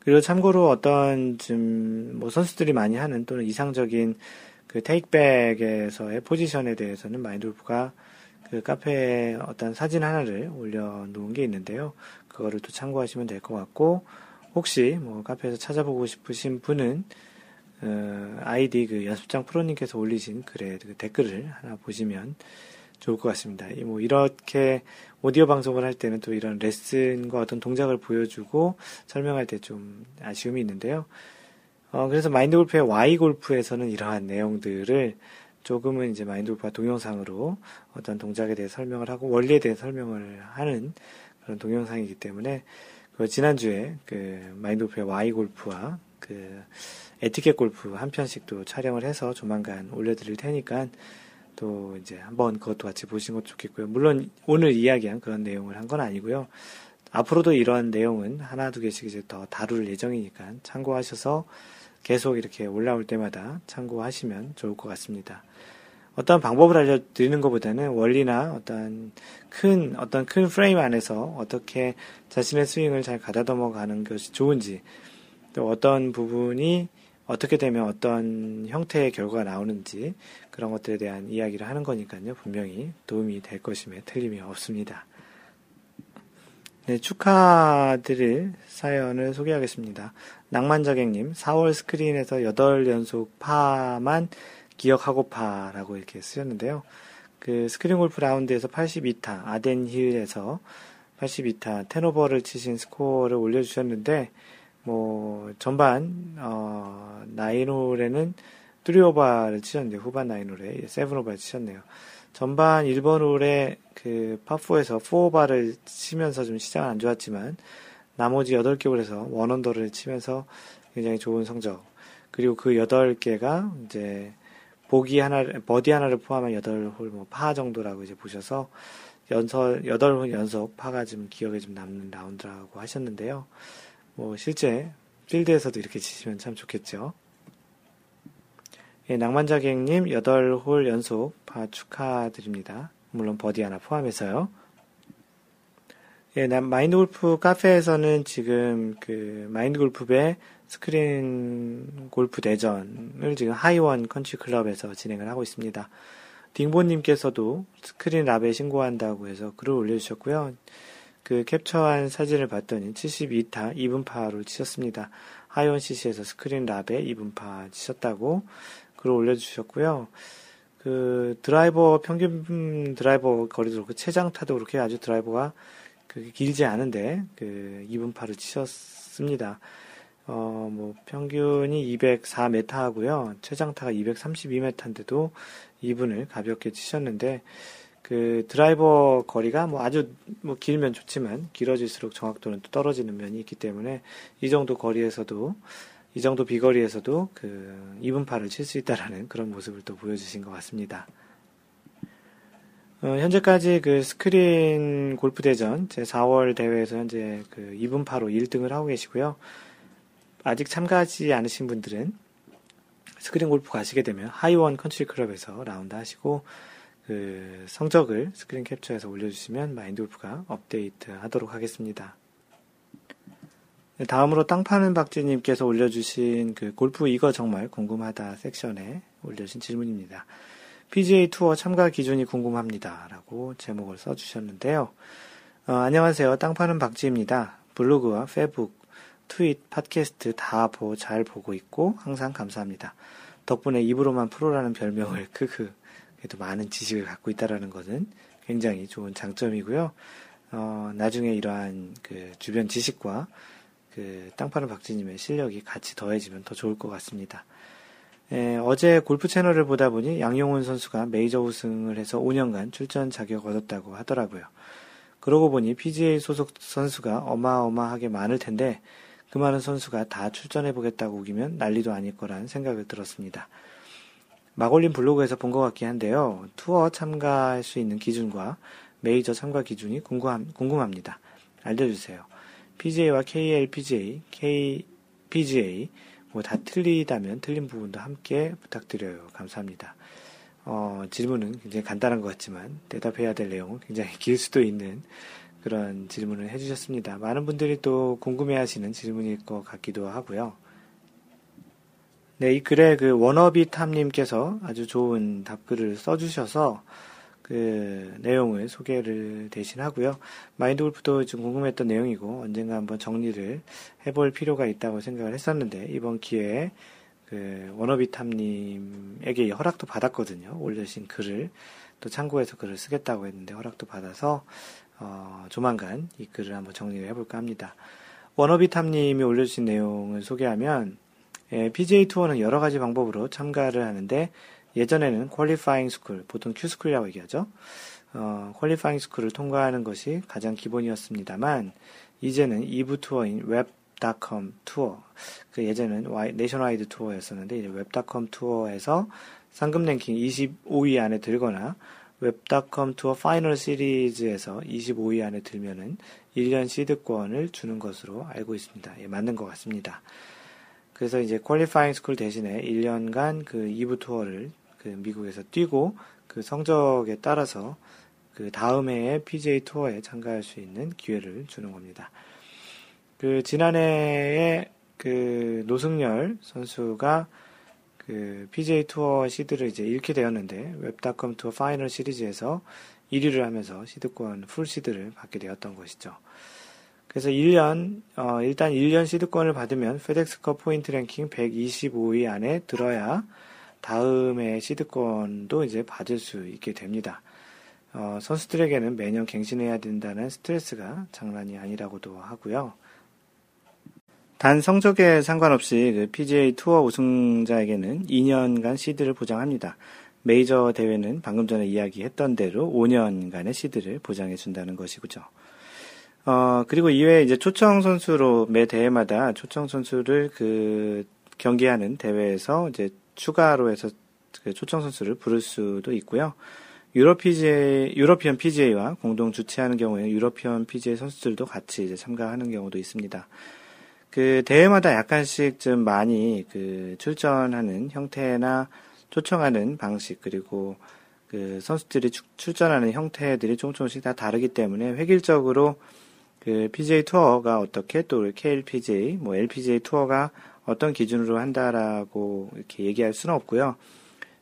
그리고 참고로 어떤 좀뭐 선수들이 많이 하는 또는 이상적인 그 테이크백에서의 포지션에 대해서는 마인드골프가 그 카페에 어떤 사진 하나를 올려놓은 게 있는데요. 그거를 또 참고하시면 될 것 같고 혹시 뭐 카페에서 찾아보고 싶으신 분은 어, 아이디 그 연습장 프로님께서 올리신 글에 그 댓글을 하나 보시면 좋을 것 같습니다. 뭐 이렇게 오디오 방송을 할 때는 또 이런 레슨과 어떤 동작을 보여주고 설명할 때 좀 아쉬움이 있는데요. 어, 그래서 마인드 골프의 Y 골프에서는 이러한 내용들을 조금은 이제 마인드 골프와 동영상으로 어떤 동작에 대해 설명을 하고 원리에 대해 설명을 하는 그런 동영상이기 때문에 그 지난주에 그 마인드 골프의 Y 골프와 그 에티켓 골프 한 편씩 또 촬영을 해서 조만간 올려드릴 테니까 또 이제 한번 그것도 같이 보시는 것도 좋겠고요. 물론 오늘 이야기한 그런 내용을 한 건 아니고요. 앞으로도 이러한 내용은 하나 두 개씩 이제 더 다룰 예정이니까 참고하셔서 계속 이렇게 올라올 때마다 참고하시면 좋을 것 같습니다. 어떤 방법을 알려드리는 것보다는 원리나 어떤 큰, 어떤 큰 프레임 안에서 어떻게 자신의 스윙을 잘 가다듬어 가는 것이 좋은지, 또 어떤 부분이 어떻게 되면 어떤 형태의 결과가 나오는지, 그런 것들에 대한 이야기를 하는 거니까요. 분명히 도움이 될 것임에 틀림이 없습니다. 네, 축하드릴 사연을 소개하겠습니다. 낭만자객님, 4월 스크린에서 8연속 파만 기억하고파라고 이렇게 쓰셨는데요. 그 스크린 골프 라운드에서 82타, 아덴 힐에서 82타, ten over를 치신 스코어를 올려주셨는데, 뭐, 전반, 어, 나인홀에는 뚜리오바를 치셨는데 후반 나인홀에 세븐오바를 치셨네요. 전반 1번 홀에 그 파4에서 4 over를 치면서 좀 시작은 안 좋았지만 나머지 8개 홀에서 one under를 치면서 굉장히 좋은 성적 그리고 그 8개가 이제 보기 하나 버디 하나를 포함한 8홀 뭐 파 정도라고 이제 보셔서 연속 8홀 연속 파가 좀 기억에 좀 남는 라운드라고 하셨는데요. 뭐 실제 필드에서도 이렇게 치시면 참 좋겠죠. 예, 낭만자객님 8홀 연속 파 축하드립니다. 물론 버디 하나 포함해서요. 예, 마인드 골프 카페에서는 지금 그 마인드 골프의 스크린 골프 대전을 지금 하이원 컨트리 클럽에서 진행을 하고 있습니다. 딩보님께서도 스크린 라베 신고한다고 해서 글을 올려주셨고요. 그 캡처한 사진을 봤더니 72타 even par로 치셨습니다. 하이원 CC에서 스크린 라베 even par 치셨다고 글을 올려주셨고요. 그 드라이버 평균 드라이버 거리도 그렇고 최장타도 그렇게 아주 드라이버가 그 길지 않은데 그 2분파를 치셨습니다. 어, 뭐, 평균이 204m 하고요. 최장타가 232m인데도 2분을 가볍게 치셨는데, 그 드라이버 거리가 뭐 아주 뭐 길면 좋지만 길어질수록 정확도는 또 떨어지는 면이 있기 때문에 이 정도 거리에서도 이 정도 비거리에서도 그 2분파를 칠 수 있다라는 그런 모습을 또 보여주신 것 같습니다. 어, 현재까지 그 스크린 골프 대전 제 4월 대회에서 현재 그 even par로 1등을 하고 계시고요. 아직 참가하지 않으신 분들은 스크린 골프 가시게 되면 하이원 컨트리 클럽에서 라운드 하시고 그 성적을 스크린 캡처해서 올려주시면 마인드 골프가 업데이트 하도록 하겠습니다. 네, 다음으로 땅 파는 박지님께서 올려주신 그 골프 이거 정말 궁금하다 섹션에 올려주신 질문입니다. PGA 투어 참가 기준이 궁금합니다. 라고 제목을 써주셨는데요. 어, 안녕하세요. 땅 파는 박지입니다. 블로그와 페북, 트윗, 팟캐스트 다잘 보고 있고 항상 감사합니다. 덕분에 입으로만 프로라는 별명을 [LAUGHS] 크크 그래도 많은 지식을 갖고 있다라는 것은 굉장히 좋은 장점이고요. 어, 나중에 이러한 그 주변 지식과 그 땅파는 박지님의 실력이 같이 더해지면 더 좋을 것 같습니다. 에, 어제 골프 채널을 보다 보니 양용훈 선수가 메이저 우승을 해서 5년간 출전 자격 얻었다고 하더라고요. 그러고 보니 PGA 소속 선수가 어마어마하게 많을 텐데 그 많은 선수가 다 출전해 보겠다고 우기면 난리도 아닐 거란 생각을 들었습니다. 마골린 블로그에서 본 것 같긴 한데요. 투어 참가할 수 있는 기준과 메이저 참가 기준이 궁금함, 궁금합니다. 알려주세요. PGA와 KLPGA, KPGA, 뭐 다 틀리다면 틀린 부분도 함께 부탁드려요. 감사합니다. 어, 질문은 굉장히 간단한 것 같지만 대답해야 될 내용은 굉장히 [LAUGHS] 길 수도 있는 그런 질문을 해주셨습니다. 많은 분들이 또 궁금해하시는 질문일 것 같기도 하고요. 네, 이 글에 그 워너비 탐님께서 아주 좋은 답글을 써주셔서 그 내용을 소개를 대신하고요. 마인드 골프도 좀 궁금했던 내용이고 언젠가 한번 정리를 해볼 필요가 있다고 생각을 했었는데 이번 기회에 그 워너비 탐님에게 허락도 받았거든요. 올려주신 글을 또 참고해서 글을 쓰겠다고 했는데 허락도 받아서 어, 조만간 이 글을 한번 정리를 해볼까 합니다. 워너비탐님이 올려주신 내용을 소개하면 예, PGA 투어는 여러 가지 방법으로 참가를 하는데 예전에는 qualifying school, 보통 Q school이라고 얘기하죠. 어, qualifying school을 통과하는 것이 가장 기본이었습니다만 이제는 2부 투어인 웹닷컴 투어, 그 예전은 네이션와이드 투어였었는데 이제 웹닷컴 투어에서 상금 랭킹 25위 안에 들거나 웹닷컴 투어 파이널 시리즈에서 25위 안에 들면은 1년 시드권을 주는 것으로 알고 있습니다. 예, 맞는 것 같습니다. 그래서 이제 퀄리파잉 스쿨 대신에 1년간 그 2부 투어를 그 미국에서 뛰고 그 성적에 따라서 그 다음 해에 PGA 투어에 참가할 수 있는 기회를 주는 겁니다. 그 지난해에 그 노승열 선수가 그 PGA 투어 시드를 이제 잃게 되었는데 웹닷컴 투어 파이널 시리즈에서 1위를 하면서 시드권 풀 시드를 받게 되었던 것이죠. 그래서 1년 어, 일단 1년 시드권을 받으면 페덱스컵 포인트 랭킹 125위 안에 들어야 다음에 시드권도 이제 받을 수 있게 됩니다. 어, 선수들에게는 매년 갱신해야 된다는 스트레스가 장난이 아니라고도 하고요. 단 성적에 상관없이 그 PGA 투어 우승자에게는 2년간 시드를 보장합니다. 메이저 대회는 방금 전에 이야기했던 대로 5년간의 시드를 보장해 준다는 것이죠. 어, 그리고 이외에 이제 초청 선수로 매 대회마다 초청 선수를 그 경기하는 대회에서 이제 추가로 해서 그 초청 선수를 부를 수도 있고요. 유럽 PGA, 유러피언 PGA와 공동 주최하는 경우에 유러피언 PGA 선수들도 같이 이제 참가하는 경우도 있습니다. 그 대회마다 약간씩 좀 많이 그 출전하는 형태나 초청하는 방식 그리고 그 선수들이 출전하는 형태들이 조금 조금씩 다 다르기 때문에 획일적으로 그 PGA 투어가 어떻게 또 KLPGA, 뭐 LPGA 투어가 어떤 기준으로 한다라고 이렇게 얘기할 수는 없고요.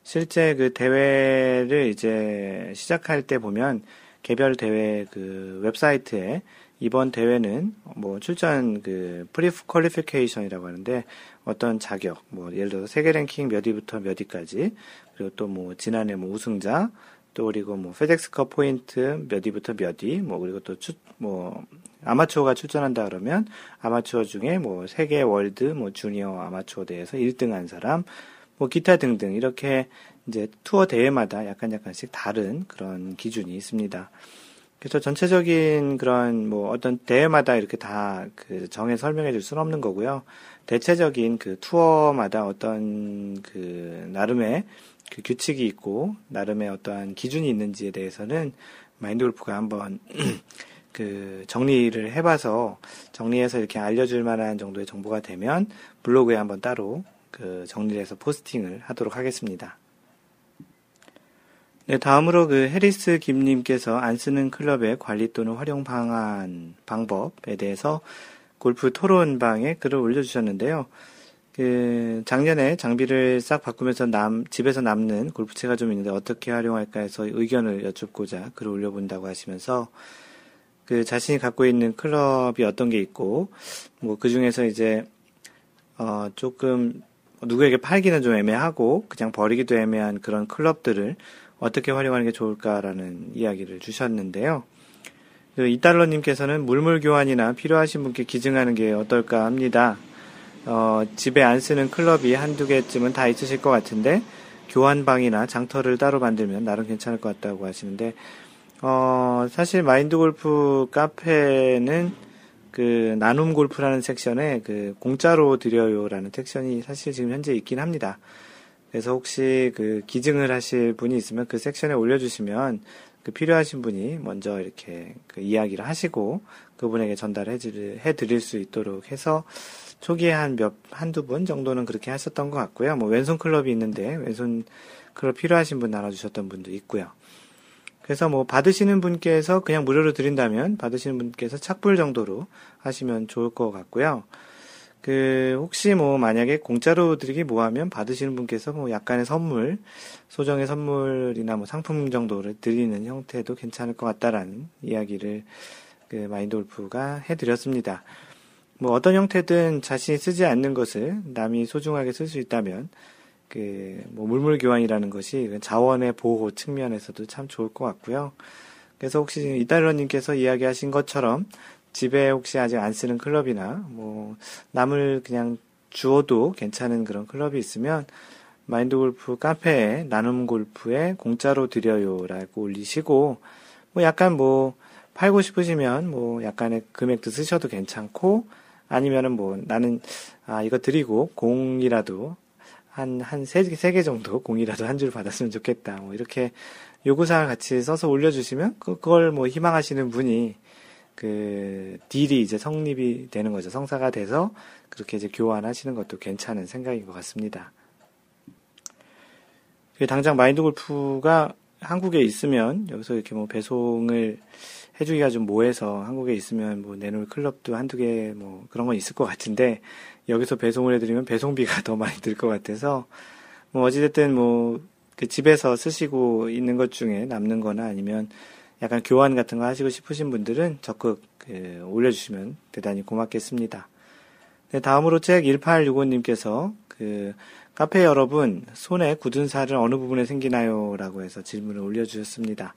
실제 그 대회를 이제 시작할 때 보면 개별 대회 그 웹사이트에 이번 대회는 뭐 출전 그 pre-qualification이라고 하는데 어떤 자격 뭐 예를 들어서 세계 랭킹 몇 위부터 몇 위까지 그리고 또 뭐 지난해 뭐 우승자 또 그리고 뭐 페덱스컵 포인트 몇 위부터 몇 위 뭐 그리고 또 뭐 아마추어가 출전한다 그러면 아마추어 중에 뭐 세계 월드 뭐 주니어 아마추어 대회에서 1등한 사람 뭐 기타 등등 이렇게 이제 투어 대회마다 약간 약간씩 다른 그런 기준이 있습니다. 그래서 전체적인 그런 뭐 어떤 대회마다 이렇게 다 그 정해 설명해 줄 수는 없는 거고요. 대체적인 그 투어마다 어떤 그 나름의 그 규칙이 있고 나름의 어떠한 기준이 있는지에 대해서는 마인드 골프가 한번 [CLEARS THROAT] 그 정리를 해봐서 정리해서 이렇게 알려줄 만한 정도의 정보가 되면 블로그에 한번 따로 그 정리를 해서 포스팅을 하도록 하겠습니다. 네, 다음으로 그 해리스 김님께서 안 쓰는 클럽의 관리 또는 활용 방안, 방법에 대해서 골프 토론방에 글을 올려주셨는데요. 그 작년에 장비를 싹 바꾸면서 남 집에서 남는 골프채가 좀 있는데 어떻게 활용할까 해서 의견을 여쭙고자 글을 올려본다고 하시면서 그 자신이 갖고 있는 클럽이 어떤 게 있고 뭐 그 중에서 이제 어 조금 누구에게 팔기는 좀 애매하고 그냥 버리기도 애매한 그런 클럽들을 어떻게 활용하는 게 좋을까라는 이야기를 주셨는데요. 그 이달러님께서는 물물 교환이나 필요하신 분께 기증하는 게 어떨까 합니다. 어, 집에 안 쓰는 클럽이 한두 개쯤은 다 있으실 것 같은데 교환방이나 장터를 따로 만들면 나름 괜찮을 것 같다고 하시는데 어, 사실 마인드 골프 카페는 그 나눔 골프라는 섹션에 그 공짜로 드려요라는 섹션이 사실 지금 현재 있긴 합니다. 그래서 혹시 그 기증을 하실 분이 있으면 그 섹션에 올려주시면 그 필요하신 분이 먼저 이렇게 그 이야기를 하시고 그분에게 전달해 드릴 수 있도록 해서 초기에 한 몇, 한두 분 정도는 그렇게 하셨던 것 같고요. 뭐 왼손 클럽이 있는데 왼손 클럽 필요하신 분 나눠주셨던 분도 있고요. 그래서 뭐 받으시는 분께서 그냥 무료로 드린다면 받으시는 분께서 착불 정도로 하시면 좋을 것 같고요. 그 혹시 뭐 만약에 공짜로 드리기 뭐하면 받으시는 분께서 뭐 약간의 선물 소정의 선물이나 뭐 상품 정도를 드리는 형태도 괜찮을 것 같다라는 이야기를 그 마인드 골프가 해드렸습니다. 뭐 어떤 형태든 자신이 쓰지 않는 것을 남이 소중하게 쓸 수 있다면 그 뭐 물물 교환이라는 것이 자원의 보호 측면에서도 참 좋을 것 같고요. 그래서 혹시 이달러님께서 이야기하신 것처럼 집에 혹시 아직 안 쓰는 클럽이나 뭐 남을 그냥 주어도 괜찮은 그런 클럽이 있으면 마인드 골프 카페에 나눔 골프에 공짜로 드려요라고 올리시고 뭐 약간 뭐 팔고 싶으시면 뭐 약간의 금액도 쓰셔도 괜찮고 아니면은 뭐 나는 아 이거 드리고 공이라도 한 한 세 세 개 정도 공이라도 한 줄 받았으면 좋겠다 뭐 이렇게 요구사항을 같이 써서 올려주시면 그걸 뭐 희망하시는 분이 그 딜이 이제 성립이 되는 거죠. 성사가 돼서 그렇게 이제 교환하시는 것도 괜찮은 생각인 것 같습니다. 그 당장 마인드 골프가 한국에 있으면 여기서 이렇게 뭐 배송을 해주기가 좀 뭐해서 한국에 있으면 뭐 내놓을 클럽도 한두 개 뭐 그런 건 있을 것 같은데 여기서 배송을 해드리면 배송비가 [LAUGHS] 더 많이 들 것 같아서 뭐 어찌됐든 뭐 그 집에서 쓰시고 있는 것 중에 남는 거나 아니면 약간 교환 같은 거 하시고 싶으신 분들은 적극 그 올려주시면 대단히 고맙겠습니다. 네, 다음으로 책 1865님께서 그 카페 여러분 손에 굳은 살은 어느 부분에 생기나요? 라고 해서 질문을 올려주셨습니다.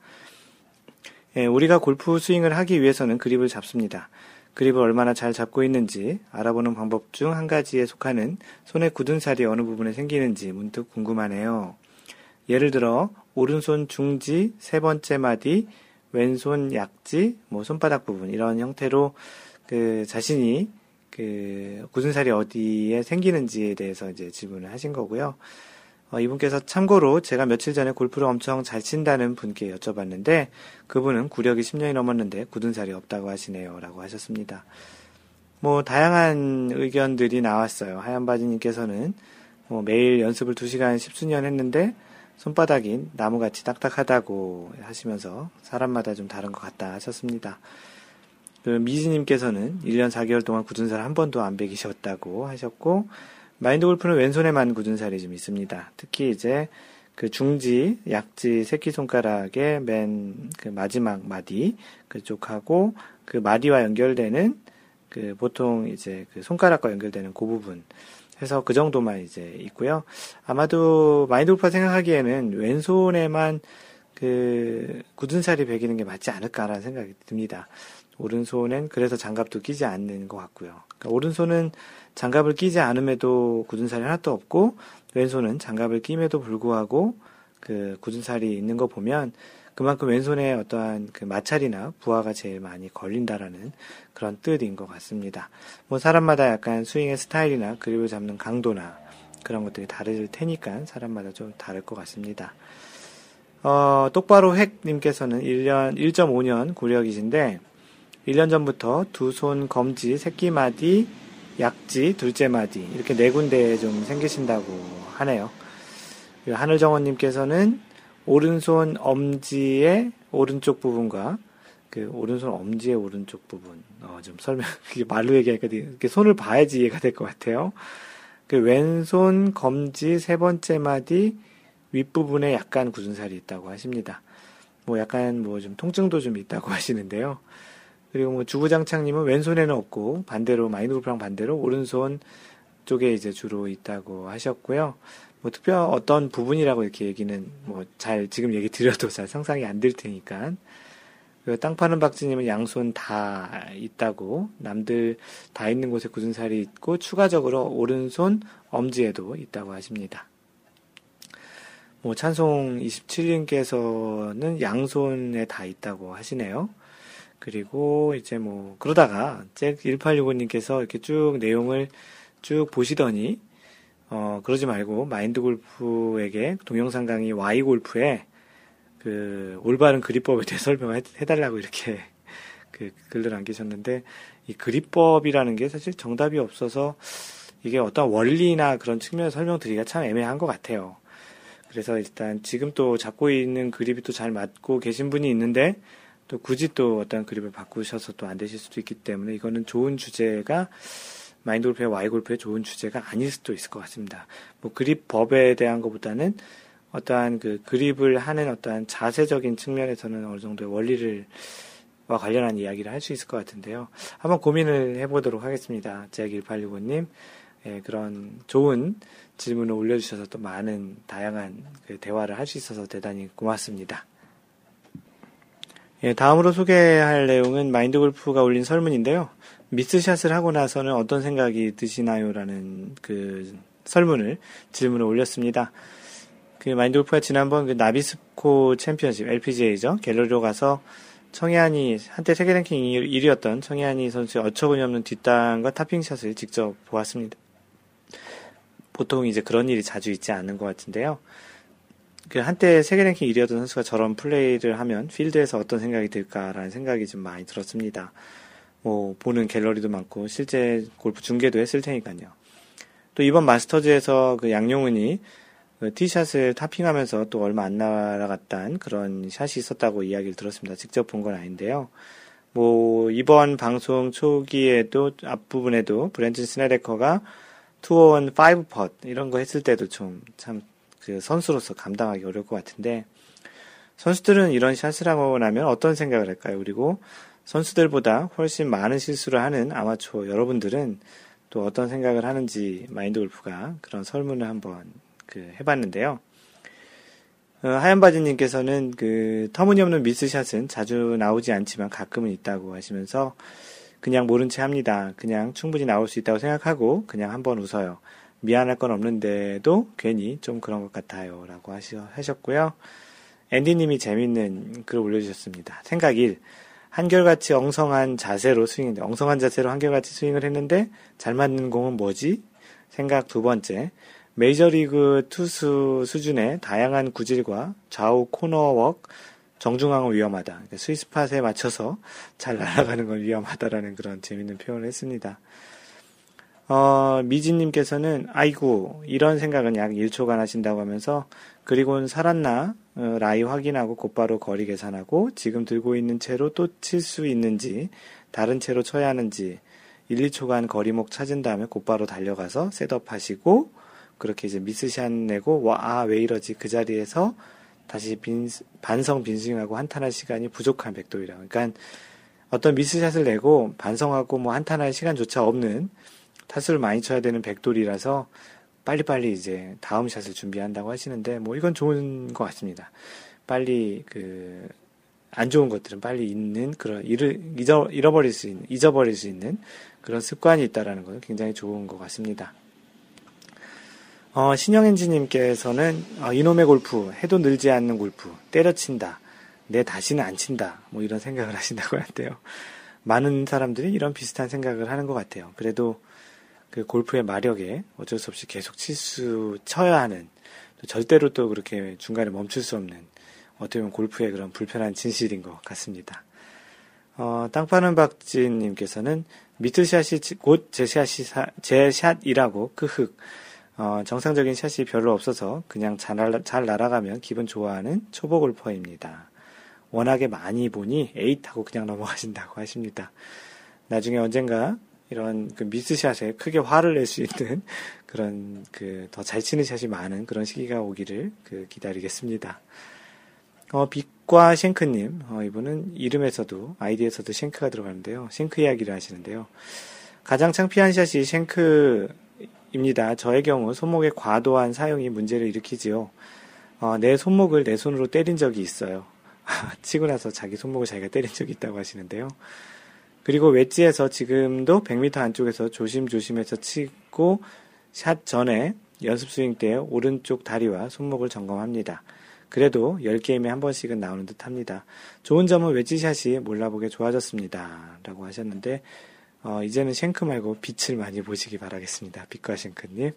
예, 우리가 골프 스윙을 하기 위해서는 그립을 잡습니다. 그립을 얼마나 잘 잡고 있는지 알아보는 방법 중 한 가지에 속하는 손에 굳은 살이 어느 부분에 생기는지 문득 궁금하네요. 예를 들어 오른손 중지 세 번째 마디 왼손 약지, 뭐 손바닥 부분 이런 형태로 그 자신이 그 굳은 살이 어디에 생기는지에 대해서 이제 질문을 하신 거고요. 어, 이분께서 참고로 제가 며칠 전에 골프를 엄청 잘 친다는 분께 여쭤봤는데 그분은 구력이 10년이 넘었는데 굳은 살이 없다고 하시네요. 라고 하셨습니다. 뭐 다양한 의견들이 나왔어요. 하얀 바지님께서는 뭐 매일 연습을 2시간 10수년 했는데 손바닥이 나무같이 딱딱하다고 하시면서 사람마다 좀 다른 것 같다 하셨습니다. 그 미지님께서는 1년 4개월 동안 굳은 살 한 번도 안 베기셨다고 하셨고, 마인드 골프는 왼손에만 굳은 살이 좀 있습니다. 특히 이제 그 중지, 약지, 새끼손가락의 맨 그 마지막 마디 그쪽하고 그 마디와 연결되는 그 보통 이제 그 손가락과 연결되는 그 부분 해서 그 정도만 이제 있고요. 아마도 마인드 골프가 생각하기에는 왼손에만 그 굳은 살이 베기는 게 맞지 않을까라는 생각이 듭니다. 오른손엔 그래서 장갑도 끼지 않는 것 같고요. 그러니까 오른손은 장갑을 끼지 않음에도 굳은 살이 하나도 없고 왼손은 장갑을 끼임에도 불구하고 그 굳은 살이 있는 거 보면 그만큼 왼손에 어떠한 그 마찰이나 부하가 제일 많이 걸린다라는 그런 뜻인 것 같습니다. 뭐 사람마다 약간 스윙의 스타일이나 그립을 잡는 강도나 그런 것들이 다를 테니까 사람마다 좀 다를 것 같습니다. 어, 똑바로 획님께서는 1년, 1.5년 구력이신데, 1년 전부터 두 손 검지, 새끼마디, 약지, 둘째 마디, 이렇게 네 군데에 좀 생기신다고 하네요. 하늘정원님께서는 오른손 엄지의 오른쪽 부분과 그 오른손 엄지의 오른쪽 부분, 어, 좀 설명, [LAUGHS] 말로 얘기하니까 이렇게 손을 봐야지 이해가 될 것 같아요. 그 왼손 검지 세 번째 마디, 윗부분에 약간 굳은 살이 있다고 하십니다. 뭐 약간 뭐 좀 통증도 좀 있다고 [LAUGHS] 하시는데요. 그리고 뭐 주구장창님은 왼손에는 없고 반대로 마이너 골프랑 반대로 오른손 쪽에 이제 주로 있다고 하셨고요. 뭐 특별 어떤 부분이라고 이렇게 얘기는 뭐 잘 지금 얘기 드려도 잘 상상이 안 될 테니까. 그땅 파는 박지님은 양손 다 있다고 남들 다 있는 곳에 굳은 살이 있고 추가적으로 오른손 엄지에도 있다고 하십니다. 뭐 찬송 27님께서는 양손에 다 있다고 하시네요. 그리고 이제 뭐 그러다가 잭 1865님께서 이렇게 쭉 내용을 쭉 보시더니 어 그러지 말고 마인드 골프에게 동영상 강의 Y 골프에 그 올바른 그립법에 대해 [LAUGHS] 설명을 해달라고 이렇게 [LAUGHS] 그 글을 남기셨는데 이 그립법이라는 게 사실 정답이 없어서 이게 어떤 원리나 그런 측면에서 설명드리기가 참 애매한 것 같아요. 그래서 일단 지금 또 잡고 있는 그립이 또 잘 맞고 계신 분이 있는데 또 굳이 또 어떤 그립을 바꾸셔서 또 안 되실 수도 있기 때문에 이거는 좋은 주제가 마인드 골프의 와이 골프의 좋은 주제가 아닐 수도 있을 것 같습니다. 뭐 그립 법에 대한 것보다는 어떠한 그 그립을 하는 어떠한 자세적인 측면에서는 어느 정도의 원리를 와 관련한 이야기를 할 수 있을 것 같은데요. 한번 고민을 해보도록 하겠습니다. 제1865님, 예, 그런 좋은 질문을 올려주셔서 또 많은 다양한 그 대화를 할 수 있어서 대단히 고맙습니다. 예, 다음으로 소개할 내용은 마인드 골프가 올린 설문인데요. 미스샷을 하고 나서는 어떤 생각이 드시나요? 라는 그 설문을, 질문을 올렸습니다. 그 마인드 골프가 지난번 그 나비스코 챔피언십, LPGA죠. 갤러리로 가서 청해안이, 한때 세계 랭킹 1위였던 청해안이 선수의 어처구니 없는 뒷땅과 타핑샷을 직접 보았습니다. 보통 이제 그런 일이 자주 있지 않는 것 같은데요. 그 한때 세계 랭킹 1위였던 선수가 저런 플레이를 하면 필드에서 어떤 생각이 들까라는 생각이 좀 많이 들었습니다. 뭐 보는 갤러리도 많고 실제 골프 중계도 했을 테니까요. 또 이번 마스터즈에서 그 양용은이 그 티샷을 타핑하면서 또 얼마 안 날아갔단 그런 샷이 있었다고 이야기를 들었습니다. 직접 본 건 아닌데요. 뭐 이번 방송 초기에도 앞부분에도 브랜튼 스네데커가 투어원 5펫 이런 거 했을 때도 좀 참 그 선수로서 감당하기 어려울 것 같은데 선수들은 이런 샷을 하고 나면 어떤 생각을 할까요? 그리고 선수들보다 훨씬 많은 실수를 하는 아마추어 여러분들은 또 어떤 생각을 하는지 마인드 골프가 그런 설문을 한번 그 해봤는데요. 어, 하얀바지님께서는 그 터무니없는 미스샷은 자주 나오지 않지만 가끔은 있다고 하시면서 그냥 모른 채 합니다. 그냥 충분히 나올 수 있다고 생각하고 그냥 한번 웃어요. 미안할 건 없는데도 괜히 좀 그런 것 같아요. 라고 하셨고요. 앤디님이 재밌는 글을 올려주셨습니다. 생각 1. 한결같이 엉성한 자세로 스윙인데, 엉성한 자세로 한결같이 스윙을 했는데, 잘 맞는 공은 뭐지? 생각 두 번째. 메이저리그 투수 수준의 다양한 구질과 좌우 코너웍, 정중앙은 위험하다. 그러니까 스위스팟에 맞춰서 잘 날아가는 건 위험하다라는 그런 재밌는 표현을 했습니다. 어, 미진님께서는, 아이고, 이런 생각은 약 1초간 하신다고 하면서, 그리고는 살았나, 어, 라이 확인하고 곧바로 거리 계산하고, 지금 들고 있는 채로 또 칠 수 있는지, 다른 채로 쳐야 하는지 1, 2초간 거리목 찾은 다음에 곧바로 달려가서 셋업 하시고 그렇게 이제 미스샷 내고 와, 아, 왜 이러지? 그 자리에서 다시 빈, 반성 빈스윙하고 한탄할 시간이 부족한 백돌이라. 그러니까 어떤 미스샷을 내고 반성하고 뭐 한탄할 시간조차 없는 타수를 많이 쳐야 되는 백돌이라서 빨리빨리 이제 다음 샷을 준비한다고 하시는데 뭐 이건 좋은 것 같습니다. 빨리 그 안 좋은 것들은 빨리 있는 그런 잃을 잊어 잃어버릴 수 있는 잊어버릴 수 있는 그런 습관이 있다라는 것은 굉장히 좋은 것 같습니다. 어, 신영엔지님께서는 어, 이놈의 골프 해도 늘지 않는 골프 때려친다 내 다시는 안 친다 뭐 이런 생각을 [LAUGHS] 하신다고 하는데요. 많은 사람들이 이런 비슷한 생각을 하는 것 같아요. 그래도 그 골프의 마력에 어쩔 수 없이 계속 칠 수 쳐야 하는 또 절대로 또 그렇게 중간에 멈출 수 없는 어떻게 보면 골프의 그런 불편한 진실인 것 같습니다. 어, 땅 파는 박진님께서는 미스샷이 곧 제 샷이 제 샷이라고 크흑 어, 정상적인 샷이 별로 없어서 그냥 잘, 잘 날아가면 기분 좋아하는 초보 골퍼입니다. 워낙에 많이 보니 에잇 하고 그냥 넘어가신다고 하십니다. 나중에 언젠가 이런 그 미스샷에 크게 화를 낼 수 있는 [LAUGHS] 그런 그 더 잘 치는 샷이 많은 그런 시기가 오기를 그 기다리겠습니다. 어, 빛과 쉔크님, 어, 이분은 이름에서도 아이디에서도 쉔크가 들어가는데요. 쉔크 이야기를 하시는데요. 가장 창피한 샷이 쉔크입니다. 저의 경우 손목의 과도한 사용이 문제를 일으키지요. 어, 내 손목을 내 손으로 때린 적이 있어요. [LAUGHS] 치고 나서 자기 손목을 자기가 때린 적이 있다고 하시는데요. 그리고 웨지에서 지금도 100m 안쪽에서 조심조심해서 치고 샷 전에 연습 스윙 때 오른쪽 다리와 손목을 점검합니다. 그래도 10게임에 한 번씩은 나오는 듯 합니다. 좋은 점은 웨지샷이 몰라보게 좋아졌습니다. 라고 하셨는데, 어, 이제는 쉔크 말고 빛을 많이 보시기 바라겠습니다. 빛과 쉔크님.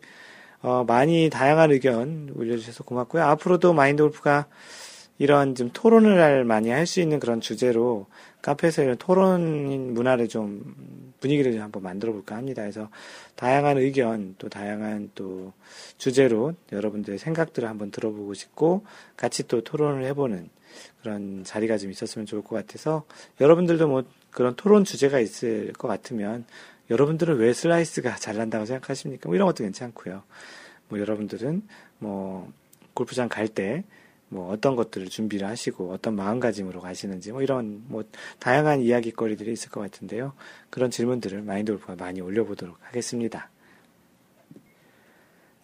어, 많이 다양한 의견 올려주셔서 고맙고요. 앞으로도 마인드 골프가 이런 좀 토론을 많이 할 수 있는 그런 주제로 카페에서 이런 토론 문화를 좀 분위기를 좀 한번 만들어 볼까 합니다. 그래서 다양한 의견 또 다양한 또 주제로 여러분들의 생각들을 한번 들어보고 싶고 같이 또 토론을 해보는 그런 자리가 좀 있었으면 좋을 것 같아서 여러분들도 뭐 그런 토론 주제가 있을 것 같으면 여러분들은 왜 슬라이스가 [LAUGHS] 잘 난다고 생각하십니까? 뭐 이런 것도 괜찮고요. 뭐 여러분들은 뭐 골프장 갈때 뭐 어떤 것들을 준비를 하시고 어떤 마음가짐으로 가시는지 뭐 이런 뭐 다양한 이야기거리들이 있을 것 같은데요. 그런 질문들을 마인드 골프가 많이 올려보도록 하겠습니다.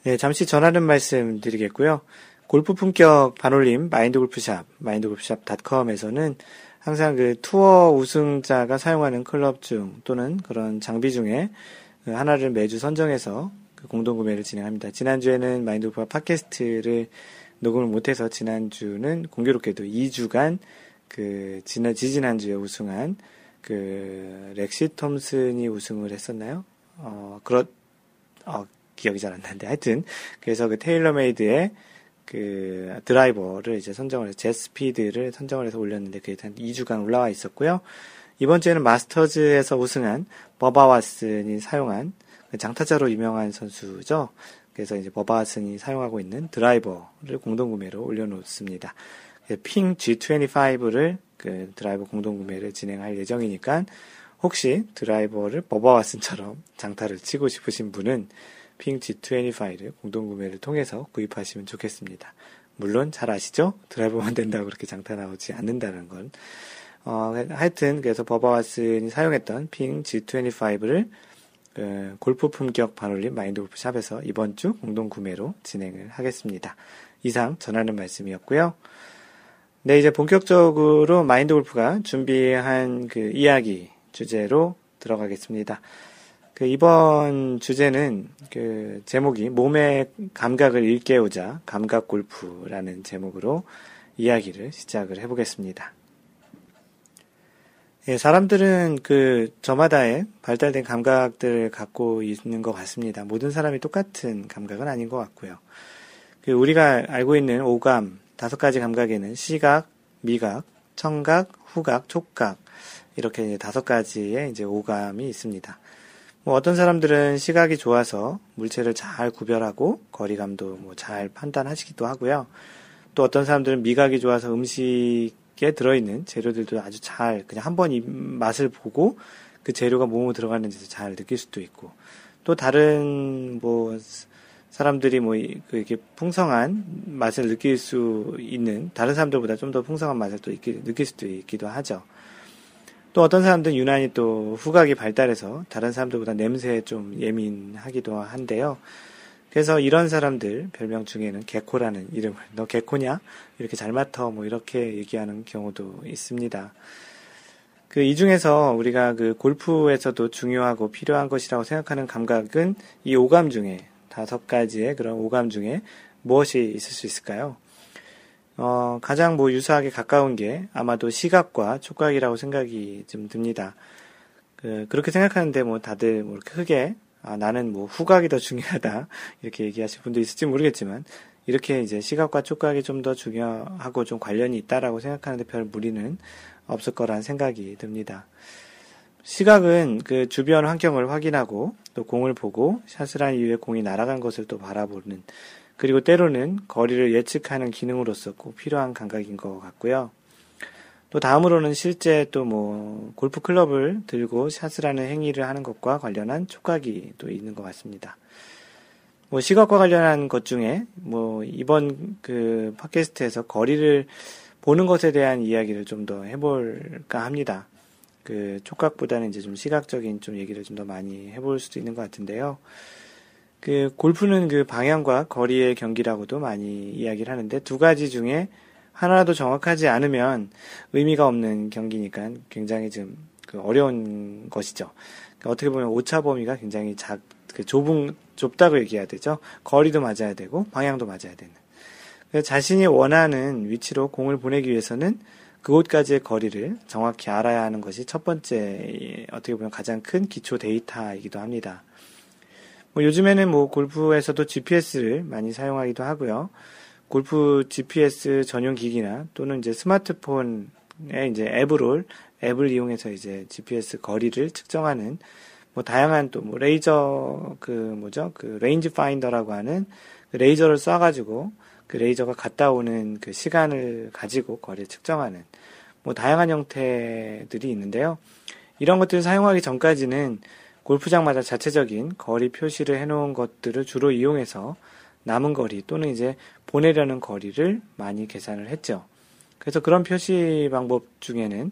네, 잠시 전하는 말씀 드리겠고요. 골프 품격 반올림 마인드 골프샵, 마인드 골프샵.com에서는 항상 그 투어 우승자가 사용하는 클럽 중 또는 그런 장비 중에 그 하나를 매주 선정해서 그 공동 구매를 진행합니다. 지난주에는 마인드 골프가 팟캐스트를 녹음을 못해서 지난주는 공교롭게도 2주간 그 지난 지지난주에 우승한 그 렉시 톰슨이 우승을 했었나요? 어 그렇 어 기억이 잘 안 나는데 하여튼 그래서 그 테일러메이드의 그 드라이버를 이제 선정을 해서 JetSpeed를 선정을 해서 올렸는데 그게 한 2주간 올라와 있었고요. 이번 주에는 마스터즈에서 우승한 버바 왓슨이 사용한 그 장타자로 유명한 선수죠. 그래서 이제 버바 왓슨이 사용하고 있는 드라이버를 공동 구매로 올려놓습니다. 핑 G25를 그 드라이버 공동 구매를 진행할 예정이니까 혹시 드라이버를 버바와슨처럼 장타를 치고 싶으신 분은 핑 G25를 공동 구매를 통해서 구입하시면 좋겠습니다. 물론 잘 아시죠? 드라이버만 된다고 그렇게 장타 나오지 않는다는 건. 어, 하여튼 그래서 버바와슨이 사용했던 핑 G25를 그 골프 품격 반올림 마인드 골프 샵에서 이번 주 공동 구매로 진행을 하겠습니다. 이상 전하는 말씀이었고요. 네, 이제 본격적으로 마인드 골프가 준비한 그 이야기 주제로 들어가겠습니다. 그 이번 주제는 그 제목이 몸의 감각을 일깨우자 감각 골프라는 제목으로 이야기를 시작을 해보겠습니다. 예, 사람들은 그 저마다의 발달된 감각들을 갖고 있는 것 같습니다. 모든 사람이 똑같은 감각은 아닌 것 같고요. 그 우리가 알고 있는 오감 다섯 가지 감각에는 시각, 미각, 청각, 후각, 촉각 이렇게 다섯 가지의 이제 오감이 있습니다. 뭐 어떤 사람들은 시각이 좋아서 물체를 잘 구별하고 거리감도 뭐 잘 판단하시기도 하고요. 또 어떤 사람들은 미각이 좋아서 음식 들어있는 재료들도 아주 잘 그냥 한번이 맛을 보고 그 재료가 뭐뭐 들어가는지도 잘 느낄 수도 있고 또 다른 뭐 사람들이 뭐 이렇게 풍성한 맛을 느낄 수 있는 다른 사람들보다 좀 더 풍성한 맛을 또 느낄 수도 있기도 하죠. 또 어떤 사람들은 유난히 또 후각이 발달해서 다른 사람들보다 냄새에 좀 예민하기도 한데요. 그래서 이런 사람들 별명 중에는 개코라는 이름을 너 개코냐 이렇게 잘 맡아 뭐 이렇게 얘기하는 경우도 있습니다. 그 이 중에서 우리가 그 골프에서도 중요하고 필요한 것이라고 생각하는 감각은 이 오감 중에 다섯 가지의 그런 오감 중에 무엇이 있을 수 있을까요? 어, 가장 뭐 유사하게 가까운 게 아마도 시각과 촉각이라고 생각이 좀 듭니다. 그, 그렇게 생각하는데 뭐 다들 뭐 크게 아, 나는 뭐 후각이 더 중요하다 [LAUGHS] 이렇게 얘기하실 분도 있을지 모르겠지만 이렇게 이제 시각과 촉각이 좀 더 중요하고 좀 관련이 있다라고 생각하는데 별 무리는 없을 거란 생각이 듭니다. 시각은 그 주변 환경을 확인하고 또 공을 보고 샷을 한 이후에 공이 날아간 것을 또 바라보는 그리고 때로는 거리를 예측하는 기능으로서 꼭 필요한 감각인 것 같고요. 또 다음으로는 실제 또 뭐 골프 클럽을 들고 샷을 하는 행위를 하는 것과 관련한 촉각이 또 있는 것 같습니다. 뭐 시각과 관련한 것 중에 뭐 이번 그 팟캐스트에서 거리를 보는 것에 대한 이야기를 좀 더 해볼까 합니다. 그 촉각보다는 이제 좀 시각적인 좀 얘기를 좀 더 많이 해볼 수도 있는 것 같은데요. 그 골프는 그 방향과 거리의 경기라고도 많이 이야기를 하는데 두 가지 중에 하나라도 정확하지 않으면 의미가 없는 경기니까 굉장히 좀그 어려운 것이죠. 그러니까 어떻게 보면 오차 범위가 굉장히 작, 그 좁은, 좁다고 얘기해야 되죠. 거리도 맞아야 되고 방향도 맞아야 되는. 자신이 원하는 위치로 공을 보내기 위해서는 그곳까지의 거리를 정확히 알아야 하는 것이 첫 번째 어떻게 보면 가장 큰 기초 데이터이기도 합니다. 뭐 요즘에는 뭐 골프에서도 GPS를 많이 사용하기도 하고요. 골프 GPS 전용 기기나 또는 이제 스마트폰에 이제 앱을 앱을 이용해서 이제 GPS 거리를 측정하는 뭐 다양한 또 뭐 레이저 그 뭐죠 그 range finder라고 하는 그 레이저를 쏴가지고 그 레이저가 갔다 오는 그 시간을 가지고 거리를 측정하는 뭐 다양한 형태들이 있는데요. 이런 것들을 사용하기 전까지는 골프장마다 자체적인 거리 표시를 해놓은 것들을 주로 이용해서 남은 거리 또는 이제 보내려는 거리를 많이 계산을 했죠. 그래서 그런 표시 방법 중에는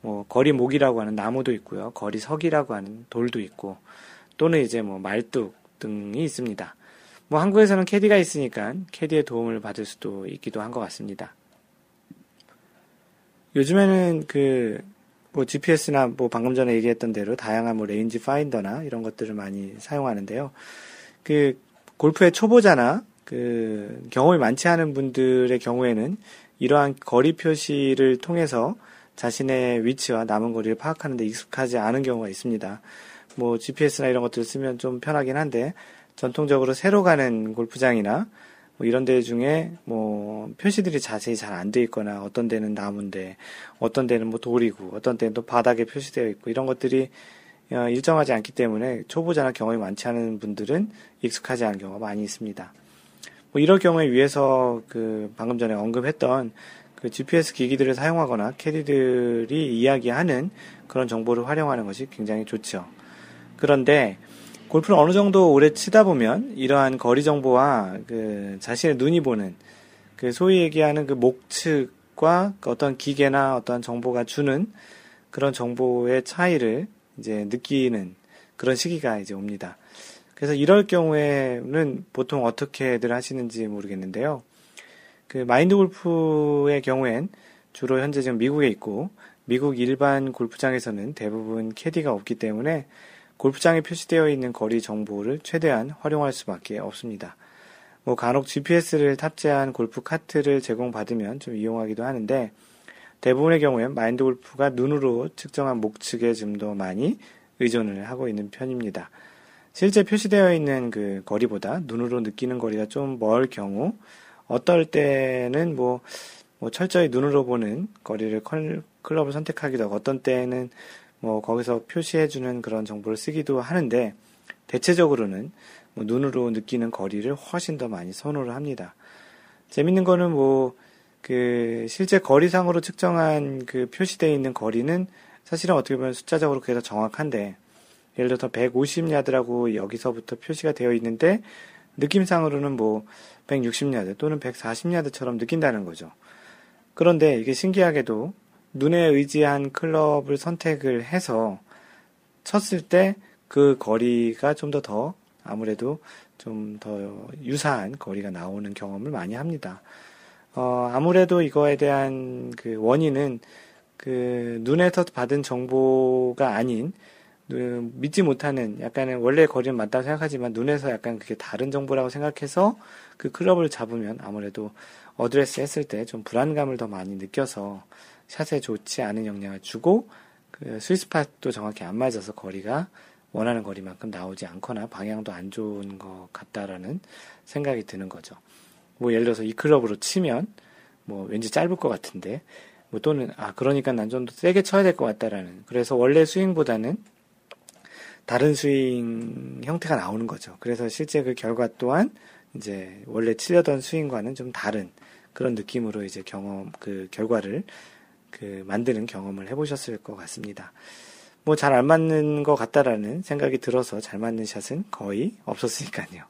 뭐 거리목이라고 하는 나무도 있고요. 거리석이라고 하는 돌도 있고 또는 이제 뭐 말뚝 등이 있습니다. 뭐 한국에서는 캐디가 있으니까 캐디의 도움을 받을 수도 있기도 한 것 같습니다. 요즘에는 그 뭐 GPS나 뭐 방금 전에 얘기했던 대로 다양한 뭐 range finder나 이런 것들을 많이 사용하는데요. 그 골프의 초보자나 그 경험이 많지 않은 분들의 경우에는 이러한 거리 표시를 통해서 자신의 위치와 남은 거리를 파악하는 데 익숙하지 않은 경우가 있습니다. 뭐 GPS나 이런 것들을 쓰면 좀 편하긴 한데 전통적으로 새로 가는 골프장이나 뭐 이런 데 중에 뭐 표시들이 자세히 잘 안 돼 있거나 어떤 데는 나무인데 어떤 데는 뭐 돌이고 어떤 데는 또 바닥에 표시되어 있고 이런 것들이 어, 일정하지 않기 때문에 초보자나 경험이 많지 않은 분들은 익숙하지 않은 경우가 많이 있습니다. 뭐 이럴 경우에 위해서 그 방금 전에 언급했던 그 GPS 기기들을 사용하거나 캐디들이 이야기하는 그런 정보를 활용하는 것이 굉장히 좋죠. 그런데 골프를 어느 정도 오래 치다 보면 이러한 거리 정보와 그 자신의 눈이 보는 그 소위 얘기하는 그 목측과 그 어떤 기계나 어떤 정보가 주는 그런 정보의 차이를 이제 느끼는 그런 시기가 이제 옵니다. 그래서 이럴 경우에는 보통 어떻게들 하시는지 모르겠는데요. 그 마인드 골프의 경우엔 주로 현재 지금 미국에 있고 미국 일반 골프장에서는 대부분 캐디가 없기 때문에 골프장에 표시되어 있는 거리 정보를 최대한 활용할 수밖에 없습니다. 뭐 간혹 GPS를 탑재한 골프 카트를 제공받으면 좀 이용하기도 하는데 대부분의 경우엔 마인드 골프가 눈으로 측정한 목측에 좀 더 많이 의존을 하고 있는 편입니다. 실제 표시되어 있는 그 거리보다 눈으로 느끼는 거리가 좀 멀 경우 어떨 때는 뭐, 뭐 철저히 눈으로 보는 거리를 클럽을 선택하기도 하고 어떤 때는 뭐 거기서 표시해주는 그런 정보를 쓰기도 하는데 대체적으로는 뭐 눈으로 느끼는 거리를 훨씬 더 많이 선호를 합니다. 재밌는 거는 뭐 그 실제 거리상으로 측정한 그 표시되어 있는 거리는 사실은 어떻게 보면 숫자적으로 그게 더 정확한데 예를 들어서 150야드라고 여기서부터 표시가 되어 있는데 느낌상으로는 뭐 160야드 또는 140야드처럼 느낀다는 거죠. 그런데 이게 신기하게도 눈에 의지한 클럽을 선택을 해서 쳤을 때 그 거리가 좀 더더 아무래도 좀 더 유사한 거리가 나오는 경험을 많이 합니다. 어, 아무래도 이거에 대한 그 원인은 그 눈에서 받은 정보가 아닌 그 믿지 못하는 약간의 원래 거리는 맞다고 생각하지만 눈에서 약간 그게 다른 정보라고 생각해서 그 클럽을 잡으면 아무래도 어드레스 했을 때 좀 불안감을 더 많이 느껴서 샷에 좋지 않은 영향을 주고 그 sweet spot도 정확히 안 맞아서 거리가 원하는 거리만큼 나오지 않거나 방향도 안 좋은 것 같다라는 생각이 드는 거죠. 뭐 예를 들어서 이 클럽으로 치면 뭐 왠지 짧을 것 같은데 뭐 또는 아 그러니까 난 좀 더 세게 쳐야 될 것 같다라는 그래서 원래 스윙보다는 다른 스윙 형태가 나오는 거죠. 그래서 실제 그 결과 또한 이제 원래 치려던 스윙과는 좀 다른 그런 느낌으로 이제 경험 그 결과를 그 만드는 경험을 해보셨을 것 같습니다. 뭐 잘 안 맞는 것 같다라는 생각이 들어서 잘 맞는 샷은 거의 없었으니까요.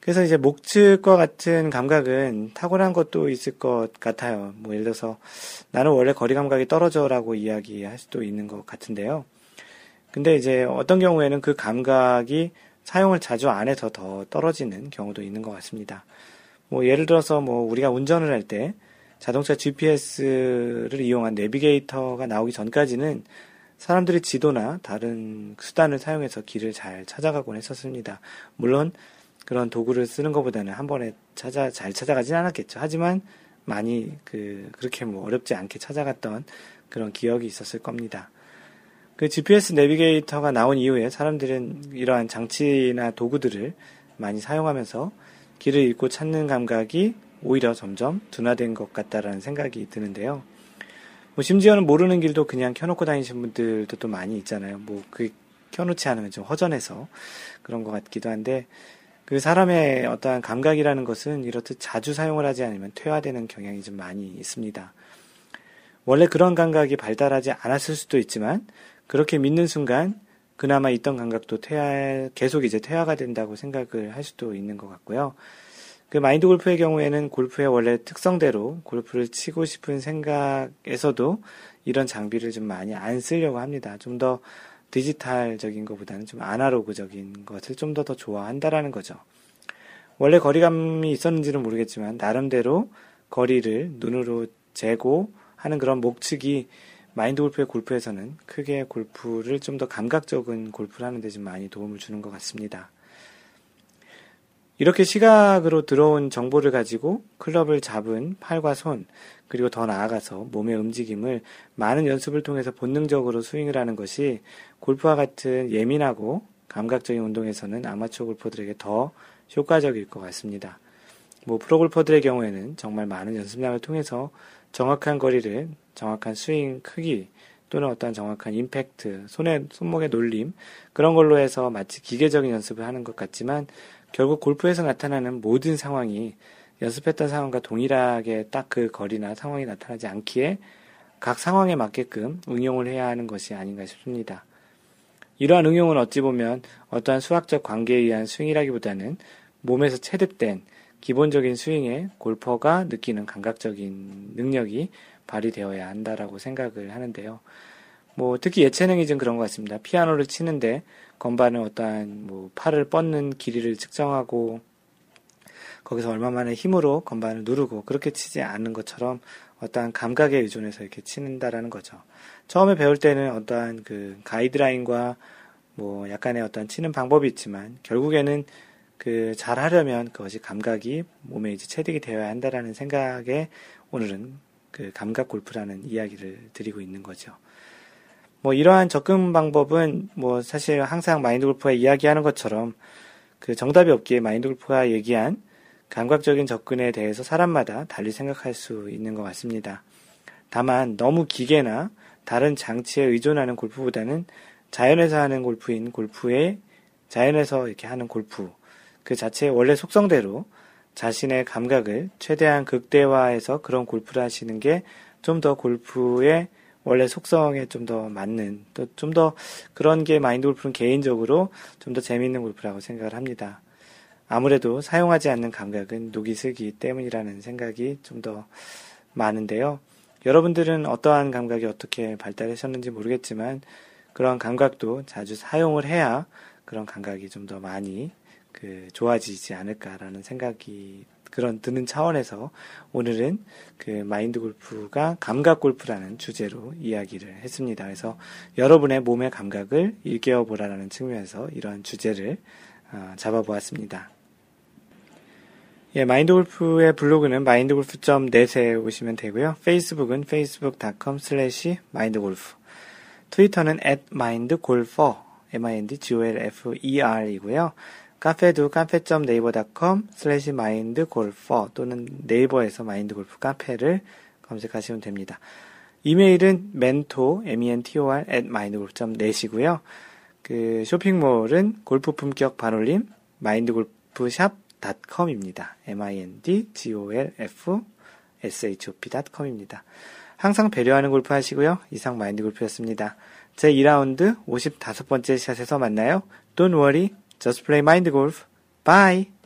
그래서 이제 목측과 같은 감각은 탁월한 것도 있을 것 같아요. 뭐 예를 들어서 나는 원래 거리 감각이 떨어져라고 이야기할 수도 있는 것 같은데요. 근데 이제 어떤 경우에는 그 감각이 사용을 자주 안 해서 더 떨어지는 경우도 있는 것 같습니다. 뭐 예를 들어서 뭐 우리가 운전을 할 때 자동차 GPS를 이용한 내비게이터가 나오기 전까지는 사람들이 지도나 다른 수단을 사용해서 길을 잘 찾아가곤 했었습니다. 물론 그런 도구를 쓰는 것보다는 한 번에 찾아 잘 찾아가진 않았겠죠. 하지만 많이 그 그렇게 뭐 어렵지 않게 찾아갔던 그런 기억이 있었을 겁니다. 그 GPS 내비게이터가 나온 이후에 사람들은 이러한 장치나 도구들을 많이 사용하면서 길을 잃고 찾는 감각이 오히려 점점 둔화된 것 같다라는 생각이 드는데요. 뭐 심지어는 모르는 길도 그냥 켜놓고 다니시는 분들도 또 많이 있잖아요. 뭐 그 켜놓지 않으면 좀 허전해서 그런 것 같기도 한데 그 사람의 어떠한 감각이라는 것은 이렇듯 자주 사용을 하지 않으면 퇴화되는 경향이 좀 많이 있습니다. 원래 그런 감각이 발달하지 않았을 수도 있지만 그렇게 믿는 순간 그나마 있던 감각도 퇴화, 계속 이제 퇴화가 된다고 생각을 할 수도 있는 것 같고요. 그 마인드 골프의 경우에는 골프의 원래 특성대로 골프를 치고 싶은 생각에서도 이런 장비를 좀 많이 안 쓰려고 합니다. 좀 더 디지털적인 것보다는 좀 아날로그적인 것을 좀 더 더 좋아한다라는 거죠. 원래 거리감이 있었는지는 모르겠지만 나름대로 거리를 눈으로 재고 하는 그런 목측이 마인드 골프의 골프에서는 크게 골프를 좀 더 감각적인 골프를 하는 데 좀 많이 도움을 주는 것 같습니다. 이렇게 시각으로 들어온 정보를 가지고 클럽을 잡은 팔과 손, 그리고 더 나아가서 몸의 움직임을 많은 연습을 통해서 본능적으로 스윙을 하는 것이 골프와 같은 예민하고 감각적인 운동에서는 아마추어 골퍼들에게 더 효과적일 것 같습니다. 뭐 프로 골퍼들의 경우에는 정말 많은 연습량을 통해서 정확한 거리를 정확한 스윙 크기 또는 어떤 정확한 임팩트, 손의, 손목의 놀림, 그런 걸로 해서 마치 기계적인 연습을 하는 것 같지만 결국 골프에서 나타나는 모든 상황이 연습했던 상황과 동일하게 딱 그 거리나 상황이 나타나지 않기에 각 상황에 맞게끔 응용을 해야 하는 것이 아닌가 싶습니다. 이러한 응용은 어찌 보면 어떠한 수학적 관계에 의한 스윙이라기보다는 몸에서 체득된 기본적인 스윙에 골퍼가 느끼는 감각적인 능력이 발휘되어야 한다라고 생각을 하는데요. 뭐 특히 예체능이 좀 그런 것 같습니다. 피아노를 치는데 건반을 어떠한 뭐 팔을 뻗는 길이를 측정하고 거기서 얼마만의 힘으로 건반을 누르고 그렇게 치지 않는 것처럼 어떠한 감각에 의존해서 이렇게 치는다라는 거죠. 처음에 배울 때는 어떠한 그 가이드라인과 뭐 약간의 어떤 치는 방법이 있지만 결국에는 그 잘하려면 그것이 감각이 몸에 이제 체득이 되어야 한다라는 생각에 오늘은 그 감각 골프라는 이야기를 드리고 있는 거죠. 뭐 이러한 접근 방법은 뭐 사실 항상 마인드 골프가 이야기하는 것처럼 그 정답이 없기에 마인드 골프가 얘기한 감각적인 접근에 대해서 사람마다 달리 생각할 수 있는 것 같습니다. 다만 너무 기계나 다른 장치에 의존하는 골프보다는 자연에서 하는 골프인 골프의 자연에서 이렇게 하는 골프 그 자체의 원래 속성대로 자신의 감각을 최대한 극대화해서 그런 골프를 하시는 게 좀 더 골프의 원래 속성에 좀 더 맞는 또 좀 더 그런 게 마인드 골프는 개인적으로 좀 더 재미있는 골프라고 생각을 합니다. 아무래도 사용하지 않는 감각은 녹이 슬기 때문이라는 생각이 좀 더 많은데요. 여러분들은 어떠한 감각이 어떻게 발달하셨는지 모르겠지만 그런 감각도 자주 사용을 해야 그런 감각이 좀 더 많이 그 좋아지지 않을까라는 생각이 그런 드는 차원에서 오늘은 그 마인드 골프가 감각 골프라는 주제로 이야기를 했습니다. 그래서 여러분의 몸의 감각을 일깨워 보라라는 측면에서 이러한 주제를 어, 잡아보았습니다. 예, 마인드 골프의 블로그는 mindgolf.net에 오시면 되고요. 페이스북은 facebook.com slash mindgolf. 트위터는 at mindgolfer, m-i-n-d-g-o-l-f-e-r 이고요. 카페도 카페.naver.com slash mindgolfer 또는 네이버에서 마인드골프 카페를 검색하시면 됩니다. 이메일은 mentor, m-e-n-t-o-r at mindgolf.net이고요. 그 쇼핑몰은 골프 품격 반올림 마인드골프샵 .com입니다. m-i-n-d-g-o-l-f-s-h-o-p.com입니다. 항상 배려하는 골프 하시고요. 이상 마인드 골프였습니다. 제 2라운드 55번째 샷에서 만나요. Don't worry, just play mind golf. Bye!